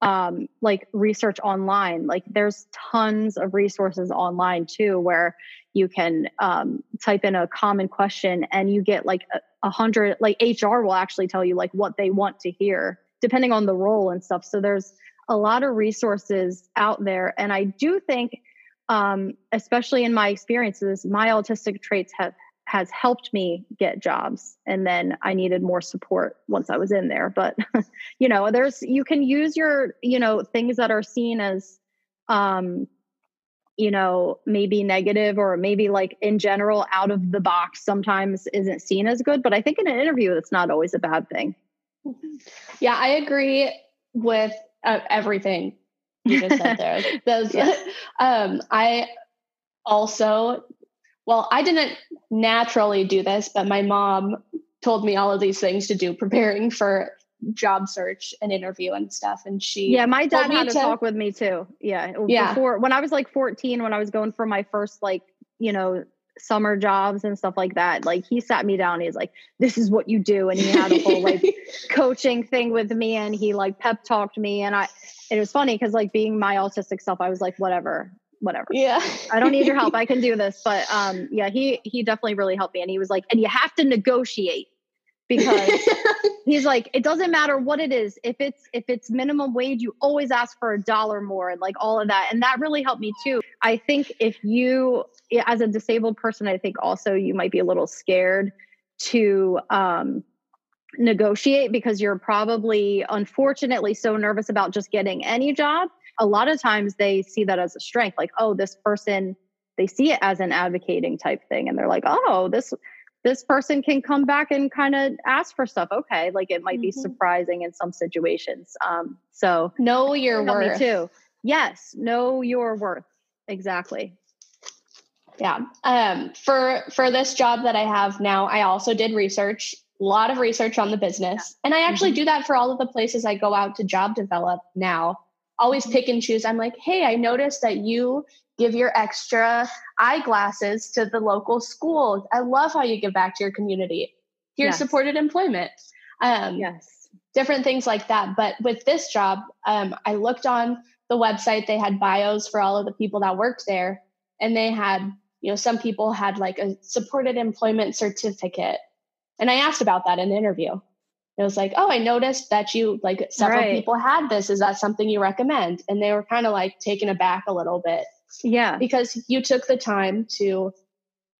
um, like research online. Like there's tons of resources online too, where you can um, type in a common question and you get like a, a hundred. Like HR will actually tell you like what they want to hear, depending on the role and stuff. So there's a lot of resources out there, and I do think, um, especially in my experiences, my autistic traits have has helped me get jobs and then i needed more support once i was in there but [laughs] you know there's you can use your you know things that are seen as um you know maybe negative or maybe like in general out of the box sometimes isn't seen as good but i think in an interview it's not always a bad thing [laughs] yeah i agree with uh, everything you just said there [laughs] Those, yeah. [laughs] um i also well, I didn't naturally do this, but my mom told me all of these things to do preparing for job search and interview and stuff. And she, yeah, my dad had to talk with me too. Yeah. Yeah. Before, when I was like 14, when I was going for my first, like, you know, summer jobs and stuff like that, like he sat me down. He's like, this is what you do. And he had a whole like [laughs] coaching thing with me and he like pep talked me. And I, it was funny because like being my autistic self, I was like, whatever, whatever. Yeah. I don't need your help. [laughs] I can do this. But um yeah, he he definitely really helped me. And he was like, and you have to negotiate because [laughs] he's like, it doesn't matter what it is. If it's if it's minimum wage, you always ask for a dollar more and like all of that. And that really helped me too. I think if you as a disabled person, I think also you might be a little scared to um negotiate because you're probably unfortunately so nervous about just getting any job a lot of times they see that as a strength like oh this person they see it as an advocating type thing and they're like oh this this person can come back and kind of ask for stuff. Okay, like it might mm-hmm. be surprising in some situations. Um, so know your worth too. Yes, know your worth exactly. Yeah. Um, for for this job that I have now, I also did research, a lot of research on the business, and I actually mm-hmm. do that for all of the places I go out to job develop now. Always pick and choose. I'm like, hey, I noticed that you give your extra eyeglasses to the local school. I love how you give back to your community. Here's yes. supported employment. Um, yes. Different things like that. But with this job, um, I looked on the website. They had bios for all of the people that worked there, and they had, you know, some people had like a supported employment certificate. And I asked about that in the interview. It was like, oh, I noticed that you like several right. people had this. Is that something you recommend? And they were kind of like taken aback a little bit. Yeah. Because you took the time to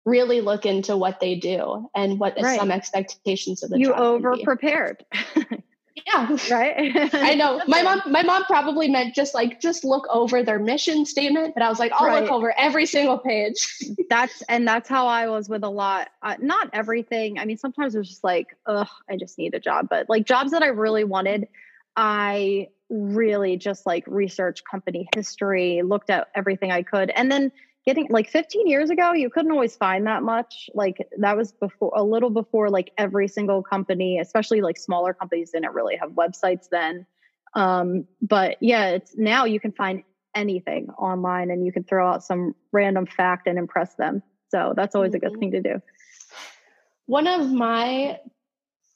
really look into what they do and what right. some expectations of the you over prepared. [laughs] yeah. Right. I know. [laughs] My mom my mom probably meant just like just look over their mission statement, but I was like, I'll right. look over every single page. [laughs] that's and that's how I was with a lot. Uh, not everything. I mean, sometimes it was just like, ugh, I just need a job. But like jobs that I really wanted, I really just like researched company history, looked at everything I could. And then getting like 15 years ago, you couldn't always find that much. Like that was before a little before like every single company, especially like smaller companies didn't really have websites then. Um, but yeah, it's now you can find anything online and you can throw out some random fact and impress them. So that's always mm-hmm. a good mm-hmm. thing to do. One of my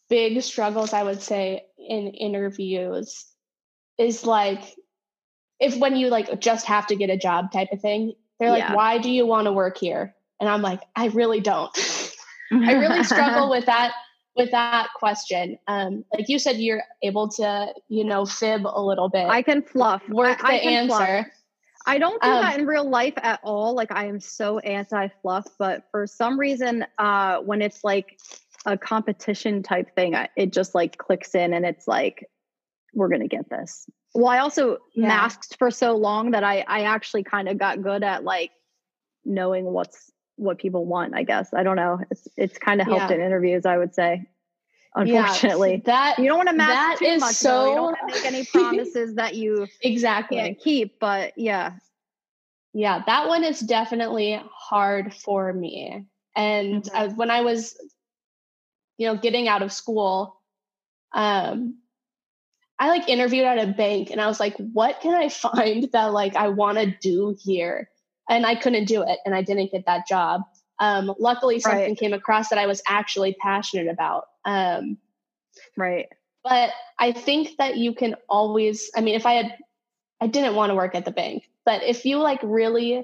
big struggles, I would say, in interviews is like if when you like just have to get a job type of thing, they're like, yeah. why do you want to work here? And I'm like, I really don't. [laughs] I really [laughs] struggle with that with that question. Um, like you said, you're able to, you know, fib a little bit. I can fluff. Work I, the I answer. Fluff. I don't do um, that in real life at all. Like I am so anti fluff, but for some reason, uh, when it's like a competition type thing, it just like clicks in and it's like, we're going to get this. Well, I also yeah. masked for so long that I I actually kind of got good at like knowing what's what people want, I guess. I don't know. It's it's kind of helped yeah. in interviews, I would say. Unfortunately. Yeah, [laughs] that you don't want to mask too much. So though. you don't want to make any [laughs] promises that you exactly can't keep, but yeah. Yeah, that one is definitely hard for me. And mm-hmm. when I was you know getting out of school um I like interviewed at a bank and I was like, what can I [laughs] find that like I want to do here? And I couldn't do it and I didn't get that job. Um, luckily, something right. came across that I was actually passionate about. Um, right. But I think that you can always, I mean, if I had, I didn't want to work at the bank, but if you like really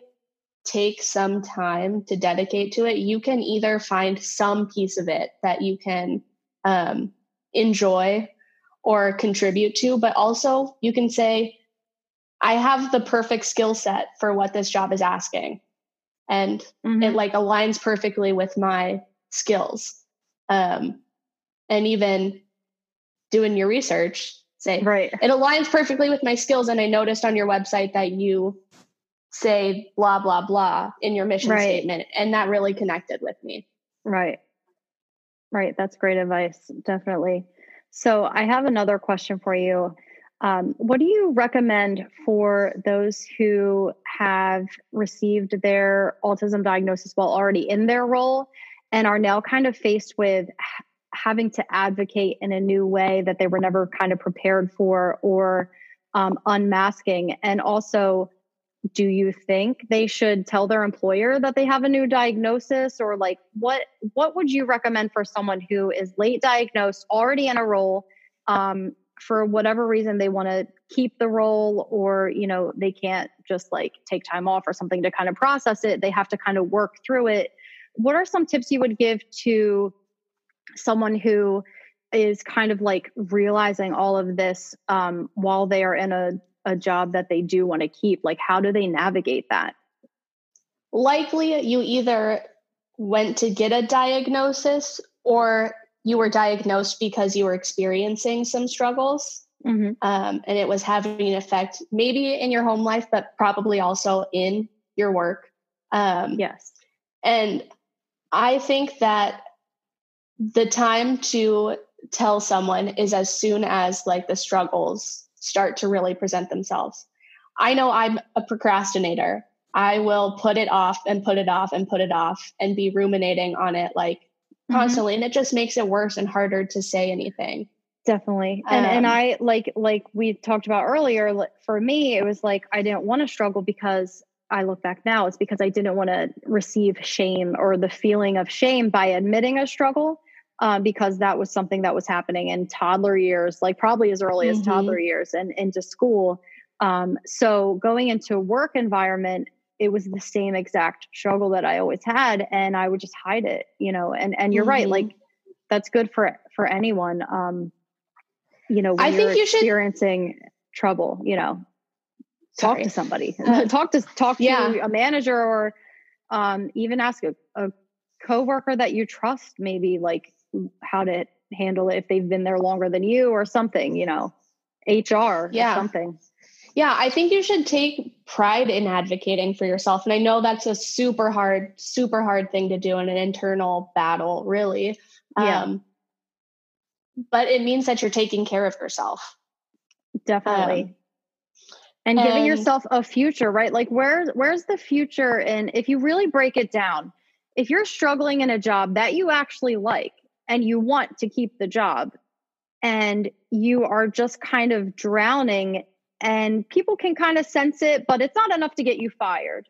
take some time to dedicate to it, you can either find some piece of it that you can um, enjoy or contribute to, but also you can say, I have the perfect skill set for what this job is asking. And mm-hmm. it like aligns perfectly with my skills. Um, and even doing your research, say, right. it aligns perfectly with my skills. And I noticed on your website that you say blah, blah, blah in your mission right. statement. And that really connected with me. Right. Right. That's great advice. Definitely. So I have another question for you. Um, what do you recommend for those who have received their autism diagnosis while already in their role and are now kind of faced with having to advocate in a new way that they were never kind of prepared for or um, unmasking? And also, do you think they should tell their employer that they have a new diagnosis? Or like what what would you recommend for someone who is late diagnosed already in a role um, for whatever reason they want to keep the role or you know they can't just like take time off or something to kind of process it they have to kind of work through it? What are some tips you would give to someone who is kind of like realizing all of this um, while they are in a a job that they do want to keep like how do they navigate that? Likely you either went to get a diagnosis or you were diagnosed because you were experiencing some struggles mm-hmm. um, and it was having an effect maybe in your home life but probably also in your work. Um, yes. and i think that the time to tell someone is as soon as like the struggles start to really present themselves. I know I'm a procrastinator. I will put it off and put it off and put it off and be ruminating on it like mm-hmm. constantly and it just makes it worse and harder to say anything. Definitely. And um, and I like like we talked about earlier for me it was like I didn't want to struggle because I look back now it's because I didn't want to receive shame or the feeling of shame by admitting a struggle um, because that was something that was happening in toddler years, like probably as early mm-hmm. as toddler years and into school. Um, so going into work environment, it was the same exact struggle that I always had, and I would just hide it, you know. And and you're mm-hmm. right, like that's good for for anyone. Um, you know, I think you experiencing should... trouble, you know, talk Sorry. to somebody, [laughs] uh, talk to talk yeah. to a manager, or um, even ask a, a coworker that you trust, maybe like how to handle it if they've been there longer than you or something, you know, HR yeah. something. Yeah, I think you should take pride in advocating for yourself. And I know that's a super hard, super hard thing to do in an internal battle, really. Yeah. Um, but it means that you're taking care of yourself. Definitely. Um, and, and giving yourself a future, right? Like where's where's the future and if you really break it down, if you're struggling in a job that you actually like, and you want to keep the job. And you are just kind of drowning and people can kind of sense it but it's not enough to get you fired.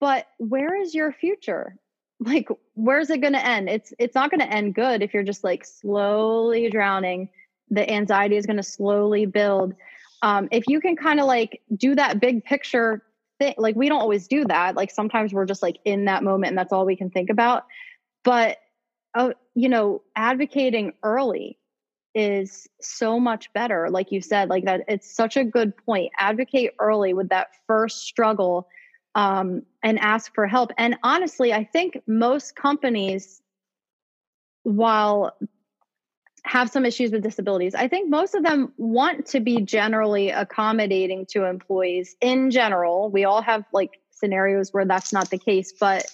But where is your future? [laughs] Like where's it going to end? It's it's not going to end good if you're just like slowly drowning. The anxiety is going to slowly build. Um, if you can kind of like do that big picture thing like we don't always do that. Like sometimes we're just like in that moment and that's all we can think about. But oh, you know, advocating early is so much better. Like you said, like that, it's such a good point. Advocate early with that first struggle um, and ask for help. And honestly, I think most companies, while have some issues with disabilities. I think most of them want to be generally accommodating to employees in general. We all have like scenarios where that's not the case, but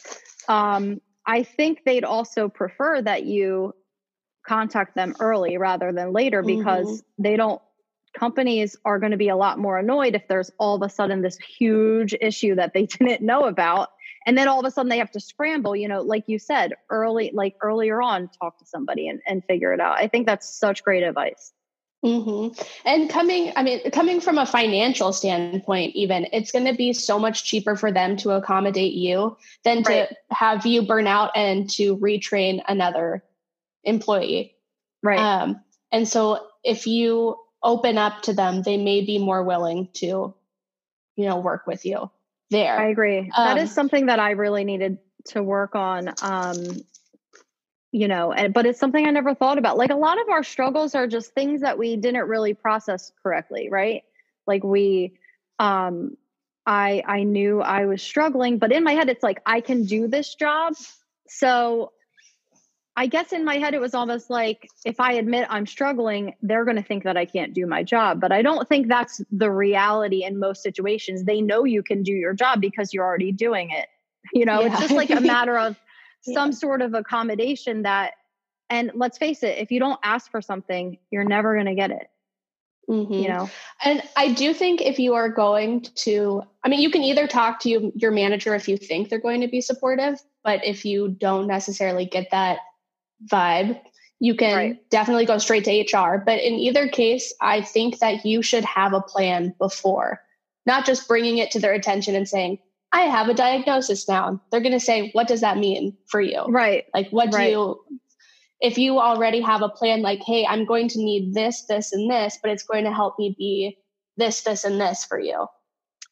um, I think they'd also prefer that you contact them early rather than later because mm-hmm. they don't companies are going to be a lot more annoyed if there's all of a sudden this huge issue that they [laughs] didn't know about and then all of a sudden they have to scramble you know like you said early like earlier on talk to somebody and, and figure it out i think that's such great advice Mm-hmm. And coming, I mean, coming from a financial standpoint, even it's going to be so much cheaper for them to accommodate you than right. to have you burn out and to retrain another employee. Right. Um, and so if you open up to them, they may be more willing to, you know, work with you there. I agree. Um, that is um, something that I really needed to work on. Um, you know and but it's something i never thought about. Like a lot of our struggles are just things that we didn't really process correctly right? Like we um i i knew i was struggling but in my head it's like i can do this job. So i guess in my head it was almost like if i admit i'm struggling they're going to think that i can't do my job. But i don't think that's the reality in most situations. They know you can do your job because you're already doing it. You know yeah. it's just like a matter of some sort of accommodation that and let's face it if you don't ask for something you're never going to get it mm-hmm. you know and i do think if you are going to i mean you can either talk to you, your manager if you think they're going to be supportive but if you don't necessarily get that vibe you can right. definitely go straight to hr but in either case i think that you should have a plan before not just bringing it to their attention and saying I have a diagnosis now. They're going to say, what does that mean for you? Right. Like, what do you, if you already have a plan, like, hey, I'm going to need this, this, and this, but it's going to help me be this, this, and this for you.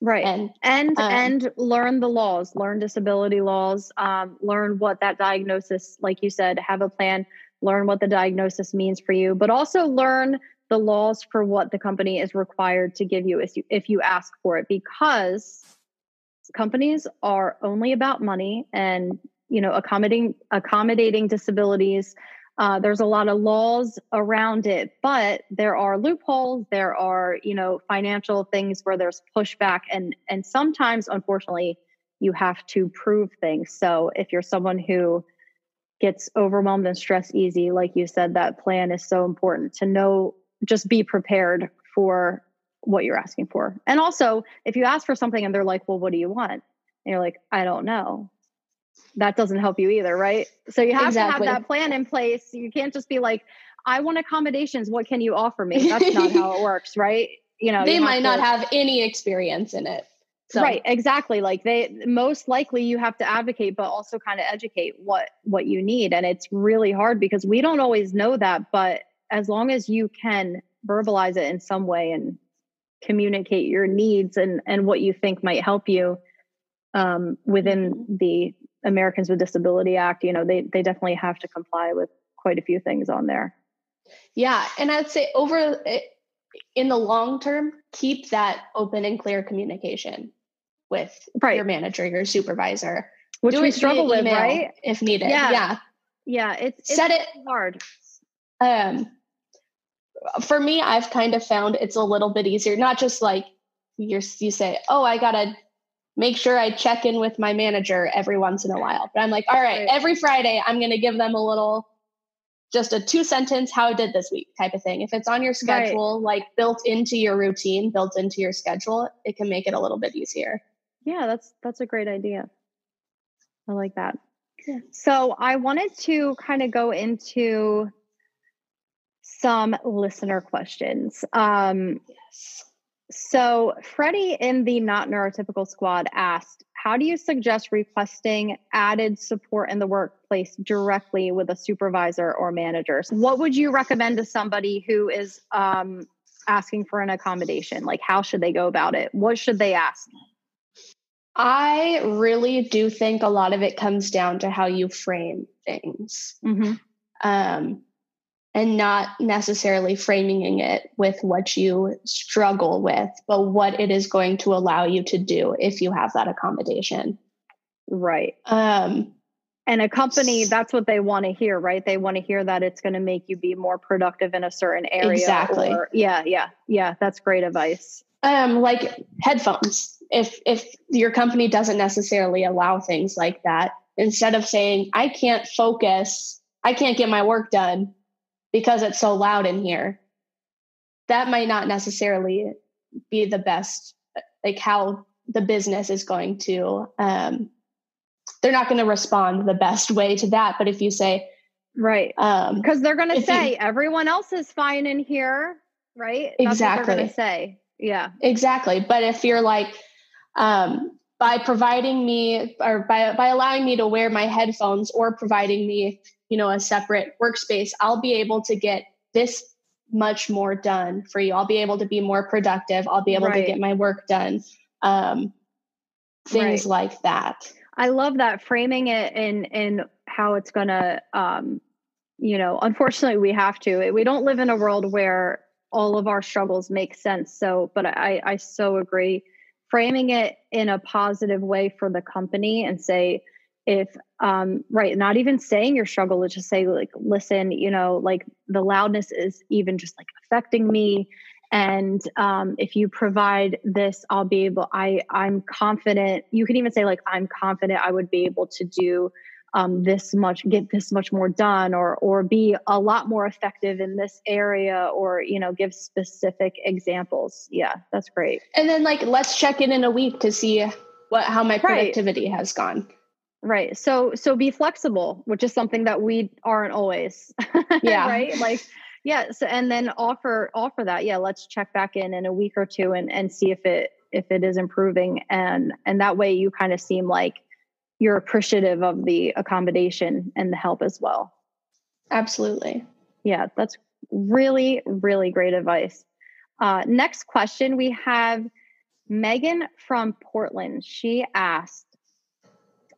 Right. And and um, and learn the laws, learn disability laws, um, learn what that diagnosis, like you said, have a plan, learn what the diagnosis means for you, but also learn the laws for what the company is required to give you if you if you ask for it because companies are only about money and you know accommodating accommodating disabilities uh, there's a lot of laws around it but there are loopholes there are you know financial things where there's pushback and and sometimes unfortunately you have to prove things so if you're someone who gets overwhelmed and stressed easy. Like you said, that plan is so important to know, just be prepared for what you're asking for. And also, if you ask for something and they're like, well, what do you want? And you're like, I don't know. That doesn't help you either, right? So you have exactly. to have that plan in place. You can't just be like, I want accommodations. What can you offer me? [laughs] That's not how it works, right? You know, they you might to, not have any experience in it. So. Right, exactly. Like they most likely you have to advocate, but also kind of educate what what you need. And it's really hard because we don't always know that. But as long as you can verbalize it in some way and communicate your needs and and what you think might help you um, within mm-hmm. the Americans with Disability Act, you know, they they definitely have to comply with quite a few things on there. Yeah, and I'd say over eh, in the long term, keep that open and clear communication with right. your manager, your supervisor, which Do we struggle with, right? If needed, yeah, yeah, yeah. It's, it's set it hard. Um, for me, I've kind of found it's a little bit easier. Not just like you you say, oh, I gotta make sure I check in with my manager every once in a while. But I'm like, all right, every Friday, I'm gonna give them a little just a two sentence how I did this week type of thing. If it's on your schedule, right. like built into your routine, built into your schedule, it can make it a little bit easier. Yeah, that's that's a great idea. I like that. Yeah. So I wanted to kind of go into some listener questions. Um. So Freddie in the not neurotypical squad asked, how do you suggest requesting added support in the workplace directly with a supervisor or manager? So what would you recommend to somebody who is um, asking for an accommodation? Like, how should they go about it? What should they ask? I really do think a lot of it comes down to how you frame things. Mm-hmm. Um, and not necessarily framing it with what you struggle with, but what it is going to allow you to do if you have that accommodation. Right. Um, and a company, that's what they want to hear, right? They want to hear that it's going to make you be more productive in a certain area. Exactly. Or, yeah, yeah, yeah. That's great advice. Um, like headphones. If if your company doesn't necessarily allow things like that, instead of saying, I can't focus, I can't get my work done because it's so loud in here. That might not necessarily be the best like how the business is going to um, they're not going to respond the best way to that but if you say right. um because they're going to say you, everyone else is fine in here right? That's exactly going to say. Yeah. Exactly. But if you're like um by providing me or by by allowing me to wear my headphones or providing me you know a separate workspace i'll be able to get this much more done for you. I'll be able to be more productive. I'll be able right. to get my work done. Um, things right. like that. I love that framing it in in how it's gonna um, you know unfortunately we have to. We don't live in a world where all of our struggles make sense. So but i i so agree. Framing it in a positive way for the company and say if um right not even saying your struggle is just say like listen you know like the loudness is even just like affecting me. And um if you provide this i'll be able i i'm confident you can even say like i'm confident i would be able to do um, this much get this much more done or or be a lot more effective in this area or you know give specific examples. Yeah that's great. And then like let's check in in a week to see what how my productivity right. has gone Right. So so be flexible, which is something that we aren't always. [laughs] Yeah. right. Like yeah. So and then offer offer that. Yeah. Let's check back in in a week or two and and see if it if it is improving and and that way you kind of seem like you're appreciative of the accommodation and the help as well. Absolutely. Yeah. That's really really great advice. Uh, next question we have Megan from Portland. She asked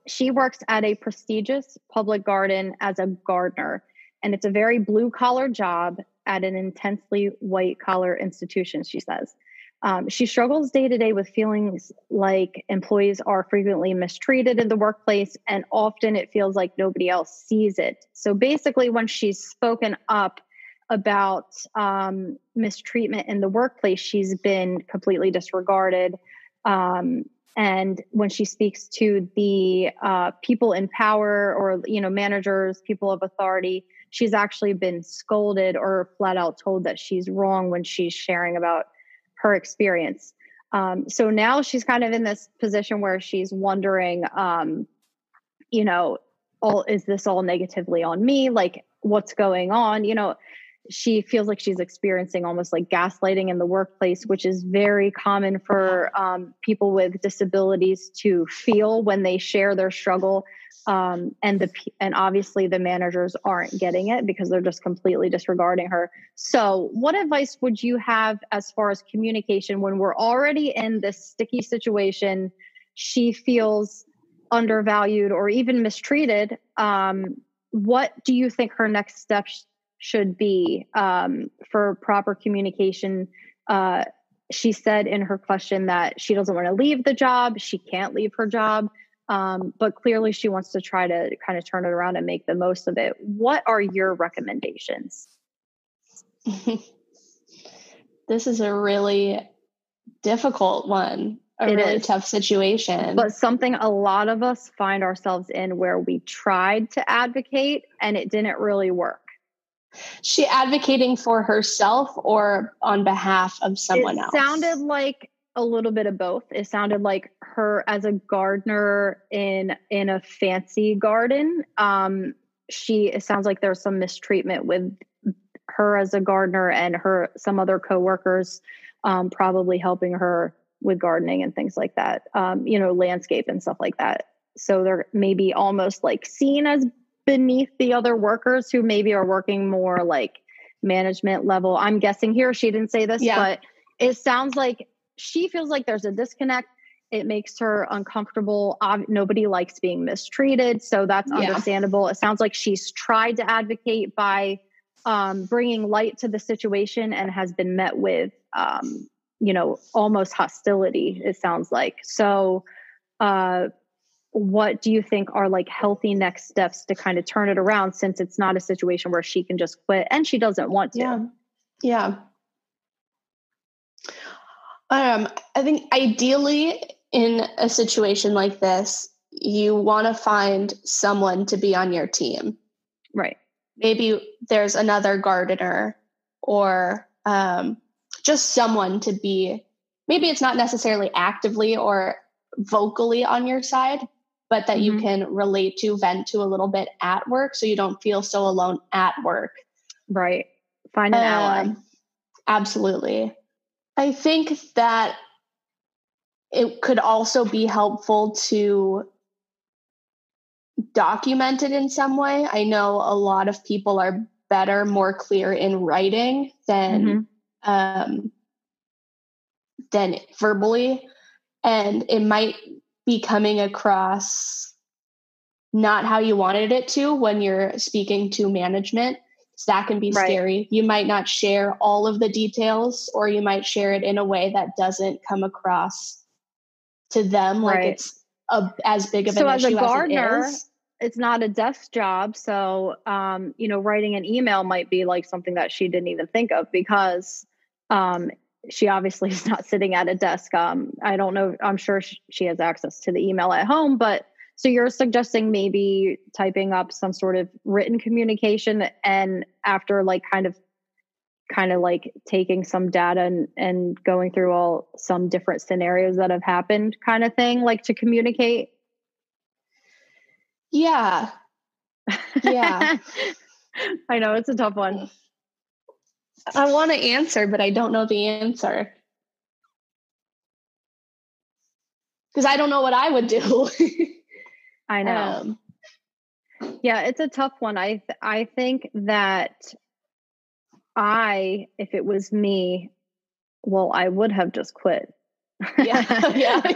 she works at a prestigious public garden as a gardener, and it's a very blue collar job at an intensely white collar institution, she says. Um, she struggles day to day with feelings like employees are frequently mistreated in the workplace, and often it feels like nobody else sees it. So basically, when she's spoken up about um, mistreatment in the workplace, she's been completely disregarded. Um, and when she speaks to the uh, people in power or you know managers people of authority she's actually been scolded or flat out told that she's wrong when she's sharing about her experience. Um, so now she's kind of in this position where she's wondering um, you know all is this all negatively on me? Like what's going on? You know she feels like she's experiencing almost like gaslighting in the workplace, which is very common for um, people with disabilities to feel when they share their struggle. Um, and the and obviously the managers aren't getting it because they're just completely disregarding her. So, what advice would you have as far as communication when we're already in this sticky situation? She feels undervalued or even mistreated. Um, what do you think her next steps should be um, for proper communication. Uh, she said in her question that she doesn't want to leave the job, she can't leave her job, um, but clearly she wants to try to kind of turn it around and make the most of it. What are your recommendations? [laughs] this is a really difficult one a it really is. tough situation. But something a lot of us find ourselves in where we tried to advocate and it didn't really work she advocating for herself or on behalf of someone it else? Sounded like a little bit of both. It sounded like her as a gardener in in a fancy garden. Um, she it sounds like there's some mistreatment with her as a gardener and her some other coworkers um, probably helping her with gardening and things like that. Um, you know, landscape and stuff like that. So they're maybe almost like seen as beneath the other workers who maybe are working more like management level. I'm guessing here she didn't say this, yeah. but it sounds like she feels like there's a disconnect. It makes her uncomfortable. nobody likes being mistreated, so that's yeah. understandable. It sounds like she's tried to advocate by um, bringing light to the situation and has been met with, um, you know, almost hostility. It sounds like so. Uh, what do you think are like healthy next steps to kind of turn it around since it's not a situation where she can just quit and she doesn't want to? Yeah. Yeah. Um i think ideally in a situation like this you want to find someone to be on your team. Right. Maybe there's another gardener or um, just someone to be maybe it's not necessarily actively or vocally on your side but that mm-hmm. you can relate to, vent to a little bit at work so you don't feel so alone at work. Right. Find an um, ally. Absolutely. I think that it could also be helpful to document it in some way. I know a lot of people are better, more clear in writing than mm-hmm. um, than verbally, and it might be coming across not how you wanted it to when you're speaking to management. So that can be right. scary. You might not share all of the details, or you might share it in a way that doesn't come across to them like right. it's a, as big of so issue as a gardener, as it is. It's not a desk job, so um, you know, writing an email might be like something that she didn't even think of because um, she obviously [laughs] is not sitting at a desk. Um, I don't know. I'm sure she has access to the email at home, but so you're suggesting maybe typing up some sort of written communication and after like kind of kind of like taking some data and, and going through all some different scenarios that have happened kind of thing like to communicate yeah yeah [laughs] i know it's a tough one I want to answer, but I don't know the answer. Because I don't know what I would do. [laughs] I know. Um, yeah, it's a tough one. I th- I think that I, if it was me, well, I would have just quit. yeah, [laughs] yeah.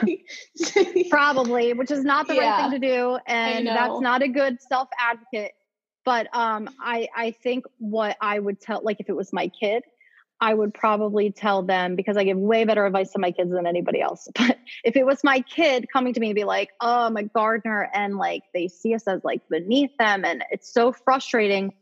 [laughs] Probably, which is not the yeah. right thing to do. And that's not a good self advocate but um, I I think what I would tell, like if it was my kid, I would probably tell them because I give way better advice to my kids than anybody else. [laughs] But if it was my kid coming to me and be like, "Oh, I'm a gardener," and like they see us as like beneath them, and it's so frustrating,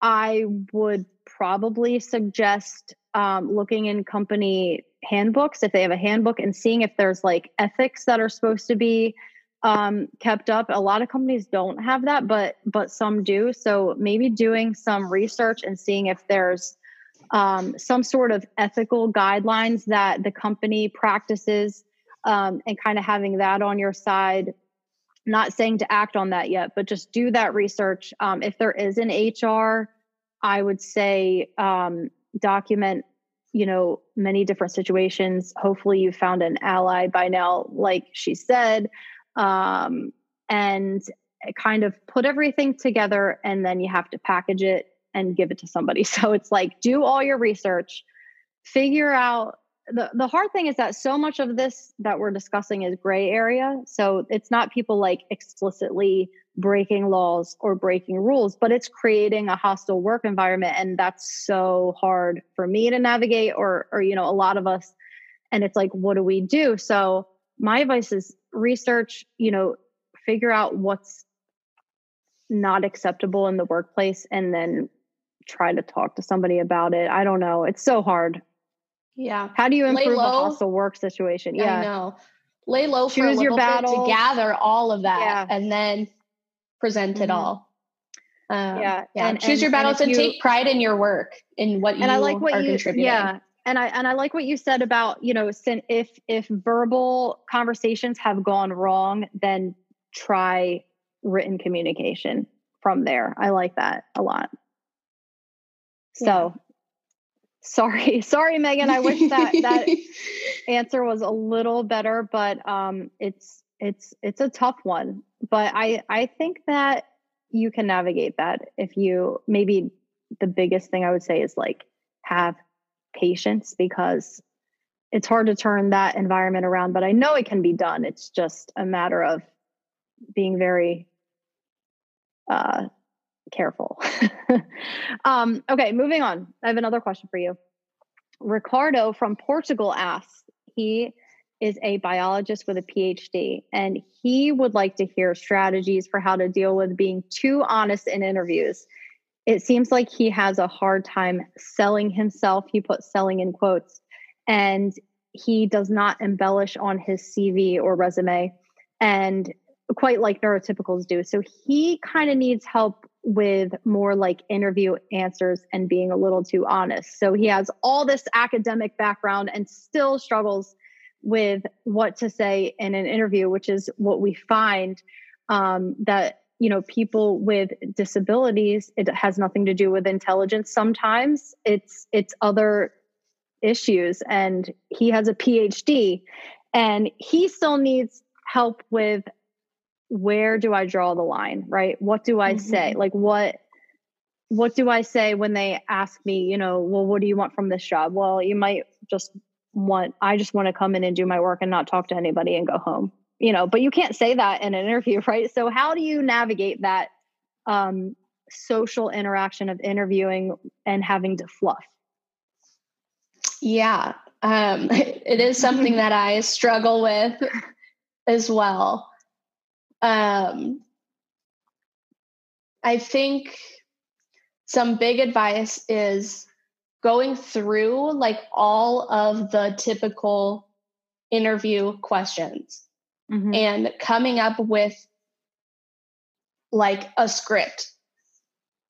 I would probably suggest um, looking in company handbooks, if they have a handbook, and seeing if there's like ethics that are supposed to be um, kept up. A lot of companies don't have that, but but some do. So maybe doing some research and seeing if there's um, some sort of ethical guidelines that the company practices, um, and kind of having that on your side. Not saying to act on that yet, but just do that research. Um, if there is an HR, I would say um, document you know many different situations hopefully you found an ally by now like she said um, and kind of put everything together and then you have to package it and give it to somebody [laughs] so it's like do all your research figure out the, the hard thing is that so much of this that we're discussing is gray area so it's not people like explicitly breaking laws or breaking rules, but it's creating a hostile work environment. And that's so hard for me to navigate or, or, you know, a lot of us. And it's like, what do we do? So my advice is research, you know, figure out what's not acceptable in the workplace and then try to talk to somebody about it. I don't know. It's so hard. Yeah. How do you improve a hostile work situation? Yeah. I know. Lay low Choose for a your battle. to gather all of that yeah. and then present mm-hmm. it all. Um, yeah, yeah. And, Choose and, your battles and, and, take pride in your work in what you and I like what are you, contributing. Yeah, and I and I like what you said about you know if if verbal conversations have gone wrong, then try written communication from there. I like that a lot. So. Yeah. Sorry, [laughs] sorry, Megan. I wish that that [laughs] answer was a little better, but um, it's it's it's a tough one but i i think that you can navigate that if you maybe the biggest thing i would say is like have patience because it's hard to turn that environment around but i know it can be done. It's just a matter of being very uh careful. [laughs] Um okay moving on. I have another question for you. Ricardo from portugal asks he is a biologist with a PhD, and he would like to hear strategies for how to deal with being too honest in interviews. It seems like he has a hard time selling himself. He put selling in quotes, and he does not embellish on his CV or resume, and quite like neurotypicals do. So he kind of needs help with more like interview answers and being a little too honest. So he has all this academic background and still struggles with what to say in an interview, which is what we find um, that you know people with disabilities it has nothing to do with intelligence sometimes it's it's other issues and he has a phd and he still needs help with where do i draw the line right what do i mm-hmm. say like what what do i say when they ask me you know well what do you want from this job well you might just want I just want to come in and do my work and not talk to anybody and go home. You know, but you can't say that in an interview, [laughs] right? So how do you navigate that um, social interaction of interviewing and having to fluff? Yeah, um, [laughs] it is something that I struggle with as well. Um, I think some big advice is going through like all of the typical interview questions mm-hmm. and coming up with like a script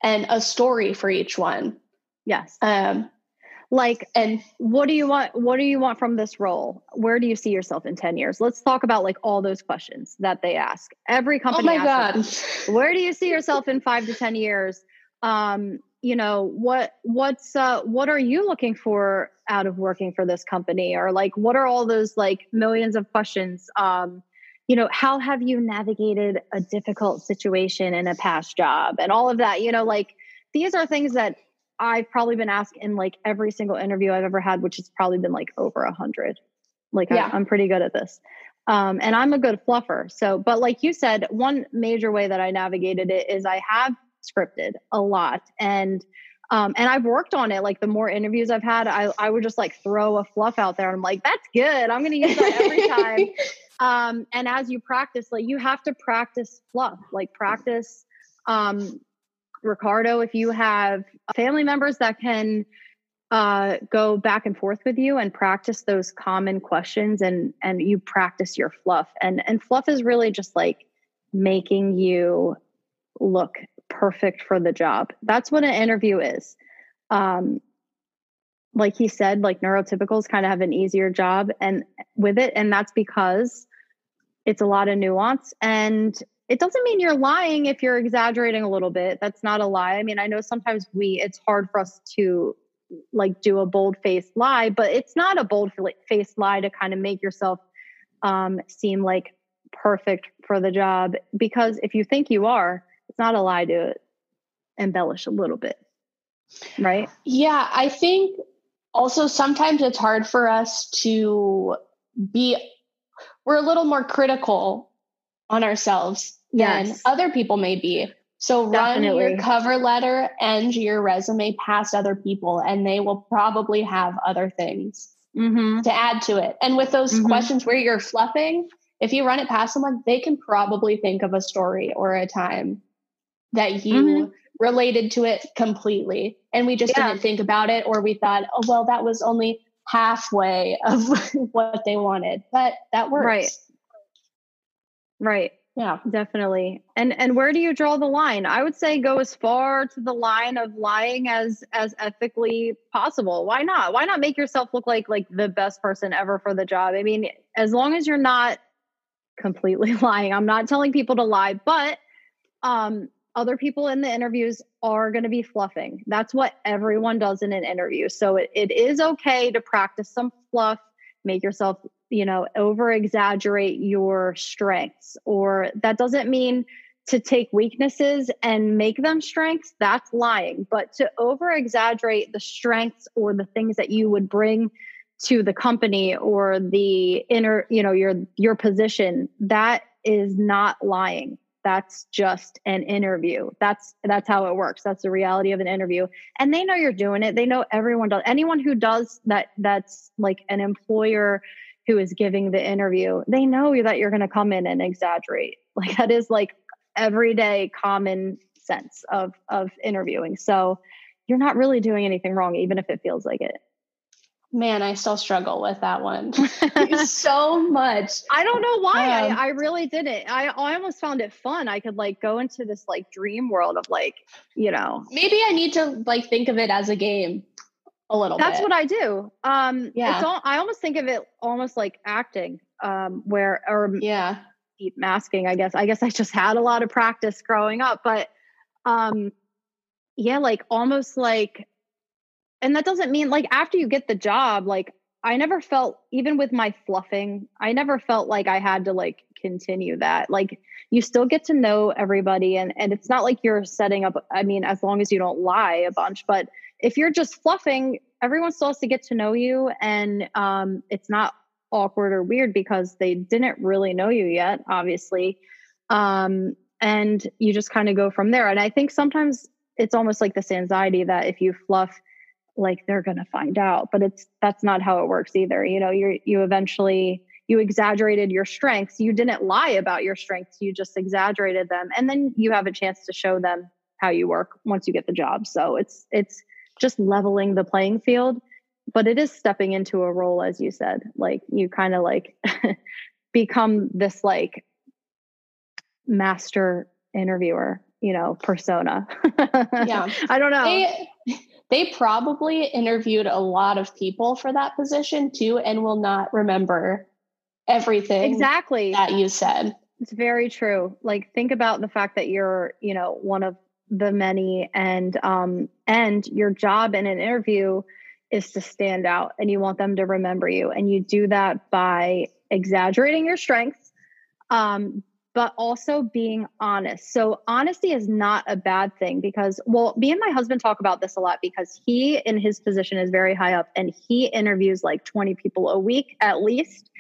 and a story for each one. Yes. Um like and what do you want what do you want from this role? Where do you see yourself in 10 years? Let's talk about like all those questions that they ask. Every company Oh my god. Them, where do you see yourself in 5 to 10 years? Um you know what what's uh what are you looking for out of working for this company or like what are all those like millions of questions um you know how have you navigated a difficult situation in a past job and all of that you know like these are things that i've probably been asked in like every single interview i've ever had which has probably been like over a hundred like yeah. I'm, I'm pretty good at this um, and i'm a good fluffer so but like you said one major way that i navigated it is i have scripted a lot and um, and I've worked on it. Like the more interviews I've had, I, I would just like throw a fluff out there. And I'm like, that's good. I'm going to use that every [laughs] time. Um, and as you practice, like you have to practice fluff, like practice. Um, Ricardo, if you have family members that can uh, go back and forth with you and practice those common questions and and you practice your fluff and and fluff is really just like making you look perfect for the job that's what an interview is um like he said like neurotypicals kind of have an easier job and with it and that's because it's a lot of nuance and it doesn't mean you're lying if you're exaggerating a little bit that's not a lie i mean i know sometimes we it's hard for us to like do a bold faced lie, but it's not a bold faced lie to kind of make yourself um, seem like perfect for the job. Because if you think you are, it's not a lie to embellish a little bit. Right? Yeah. I think also sometimes it's hard for us to be, we're a little more critical on ourselves yes. than other people may be. So Definitely. run your cover letter and your resume past other people, and they will probably have other things mm-hmm. to add to it. And with those mm-hmm. questions where you're fluffing, if you run it past someone, they can probably think of a story or a time that you mm-hmm. related to it completely. And we just yeah. didn't think about it, or we thought, oh, well, that was only halfway of [laughs] what they wanted, but that works. Right. Right. Yeah, definitely. And and where do you draw the line? I would say go as far to the line of lying as as ethically possible. Why not? Why not make yourself look like like the best person ever for the job? I mean, as long as you're not completely [laughs] lying. I'm not telling people to lie, but um other people in the interviews are going to be fluffing. That's what everyone does in an interview. So it, it is okay to practice some fluff, make yourself you know, over exaggerate your strengths, or that doesn't mean to take weaknesses and make them strengths, that's lying. But to over exaggerate the strengths or the things that you would bring to the company or the inner, you know, your your position, that is not lying. That's just an interview. That's that's how it works. That's the reality of an interview. And they know you're doing it. They know everyone does. Anyone who does that that's like an employer who is giving the interview, they know that you're going to come in and exaggerate. Like that is like everyday common sense of of interviewing. So you're not really doing anything wrong, even if it feels like it. Man, I still struggle with that one [laughs] [laughs] so much. I don't know why. Um, I, I really didn't. I, I almost found it fun. I could like go into this like dream world of like, you know. Maybe I need to like think of it as a game a little That's bit. what I do. Um yeah. It's all, I almost think of it almost like acting, um, where or yeah, deep masking, I guess. I guess I just had a lot of practice growing up, but um yeah, like almost like and that doesn't mean like after you get the job, like I never felt even with my fluffing, I never felt like I had to like continue that. Like you still get to know everybody and and it's not like you're setting up I mean as long as you don't lie a bunch, but if you're just fluffing, everyone still has to get to know you, and um, it's not awkward or weird because they didn't really know you yet, obviously. Um, and you just kind of go from there. And I think sometimes it's almost like this anxiety that if you fluff, like they're gonna find out, but it's that's not how it works either. You know, you you eventually you exaggerated your strengths. You didn't lie about your strengths. You just exaggerated them, and then you have a chance to show them how you work once you get the job. So it's it's just leveling the playing field but it is stepping into a role as you said like you kind of like [laughs] become this like master interviewer you know persona [laughs] yeah i don't know they, they probably interviewed a lot of people for that position too and will not remember everything exactly. that you said. It's very true. Like think about the fact that you're you know one of the many and um and your job in an interview is to stand out and you want them to remember you and you do that by exaggerating your strengths um but also being honest. So honesty is not a bad thing because well me and my husband talk about this a lot because he in his position is very high up and he interviews like 20 people a week at least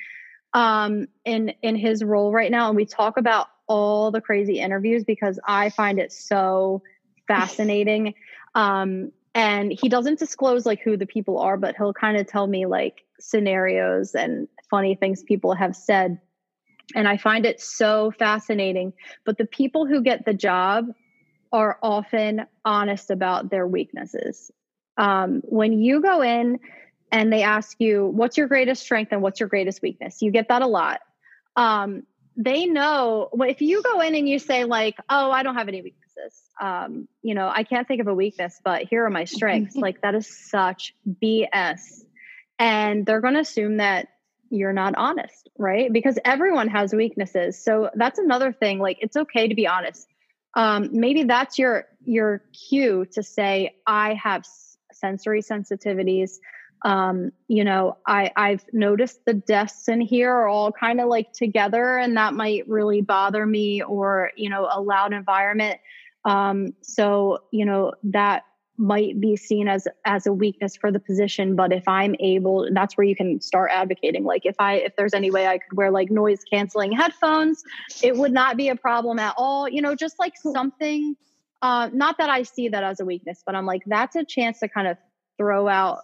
um in in his role right now and we talk about all the crazy interviews because I find it so fascinating. [laughs] Um, and he doesn't disclose like who the people are, but he'll kind of tell me like scenarios and funny things people have said. And I find it so fascinating. But the people who get the job are often honest about their weaknesses. Um, when you go in and they ask you, what's your greatest strength and what's your greatest weakness? You get that a lot. Um, they know if you go in and you say, like, oh, I don't have any weaknesses. Um, you know, I can't think of a weakness, but here are my strengths. [laughs] like, that is such BS. And they're going to assume that you're not honest, right? Because everyone has weaknesses. So that's another thing. Like, it's okay to be honest. Um, maybe that's your your cue to say, I have sensory sensitivities um you know i i've noticed the desks in here are all kind of like together and that might really bother me or you know a loud environment um so you know that might be seen as as a weakness for the position but if i'm able that's where you can start advocating like if i if there's any way i could wear like noise canceling headphones it would not be a problem at all you know just like something uh not that i see that as a weakness but i'm like that's a chance to kind of throw out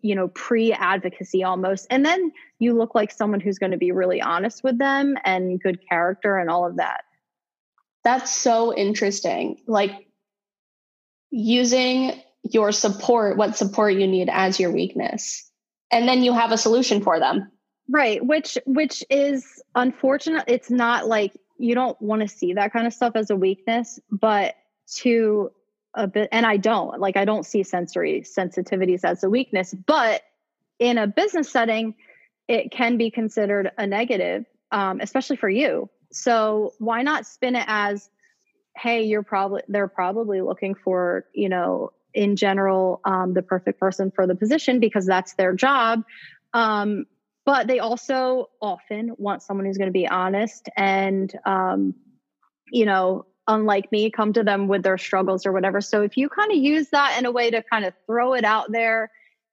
you know, pre advocacy almost. And then you look like someone who's going to be really honest with them and good character and all of that. That's so interesting. Like using your support, what support you need as your weakness. And then you have a solution for them. Right, which which is unfortunate. It's not like you don't want to see that kind of stuff as a weakness, but to a bit and i don't like i don't see sensory sensitivities as a weakness but in a business setting it can be considered a negative um, especially for you so why not spin it as hey you're probably they're probably looking for you know in general um, the perfect person for the position because that's their job. Um, but they also often want someone who's going to be honest and um, you know unlike me come to them with their struggles or whatever. So if you kind of use that in a way to kind of throw it out there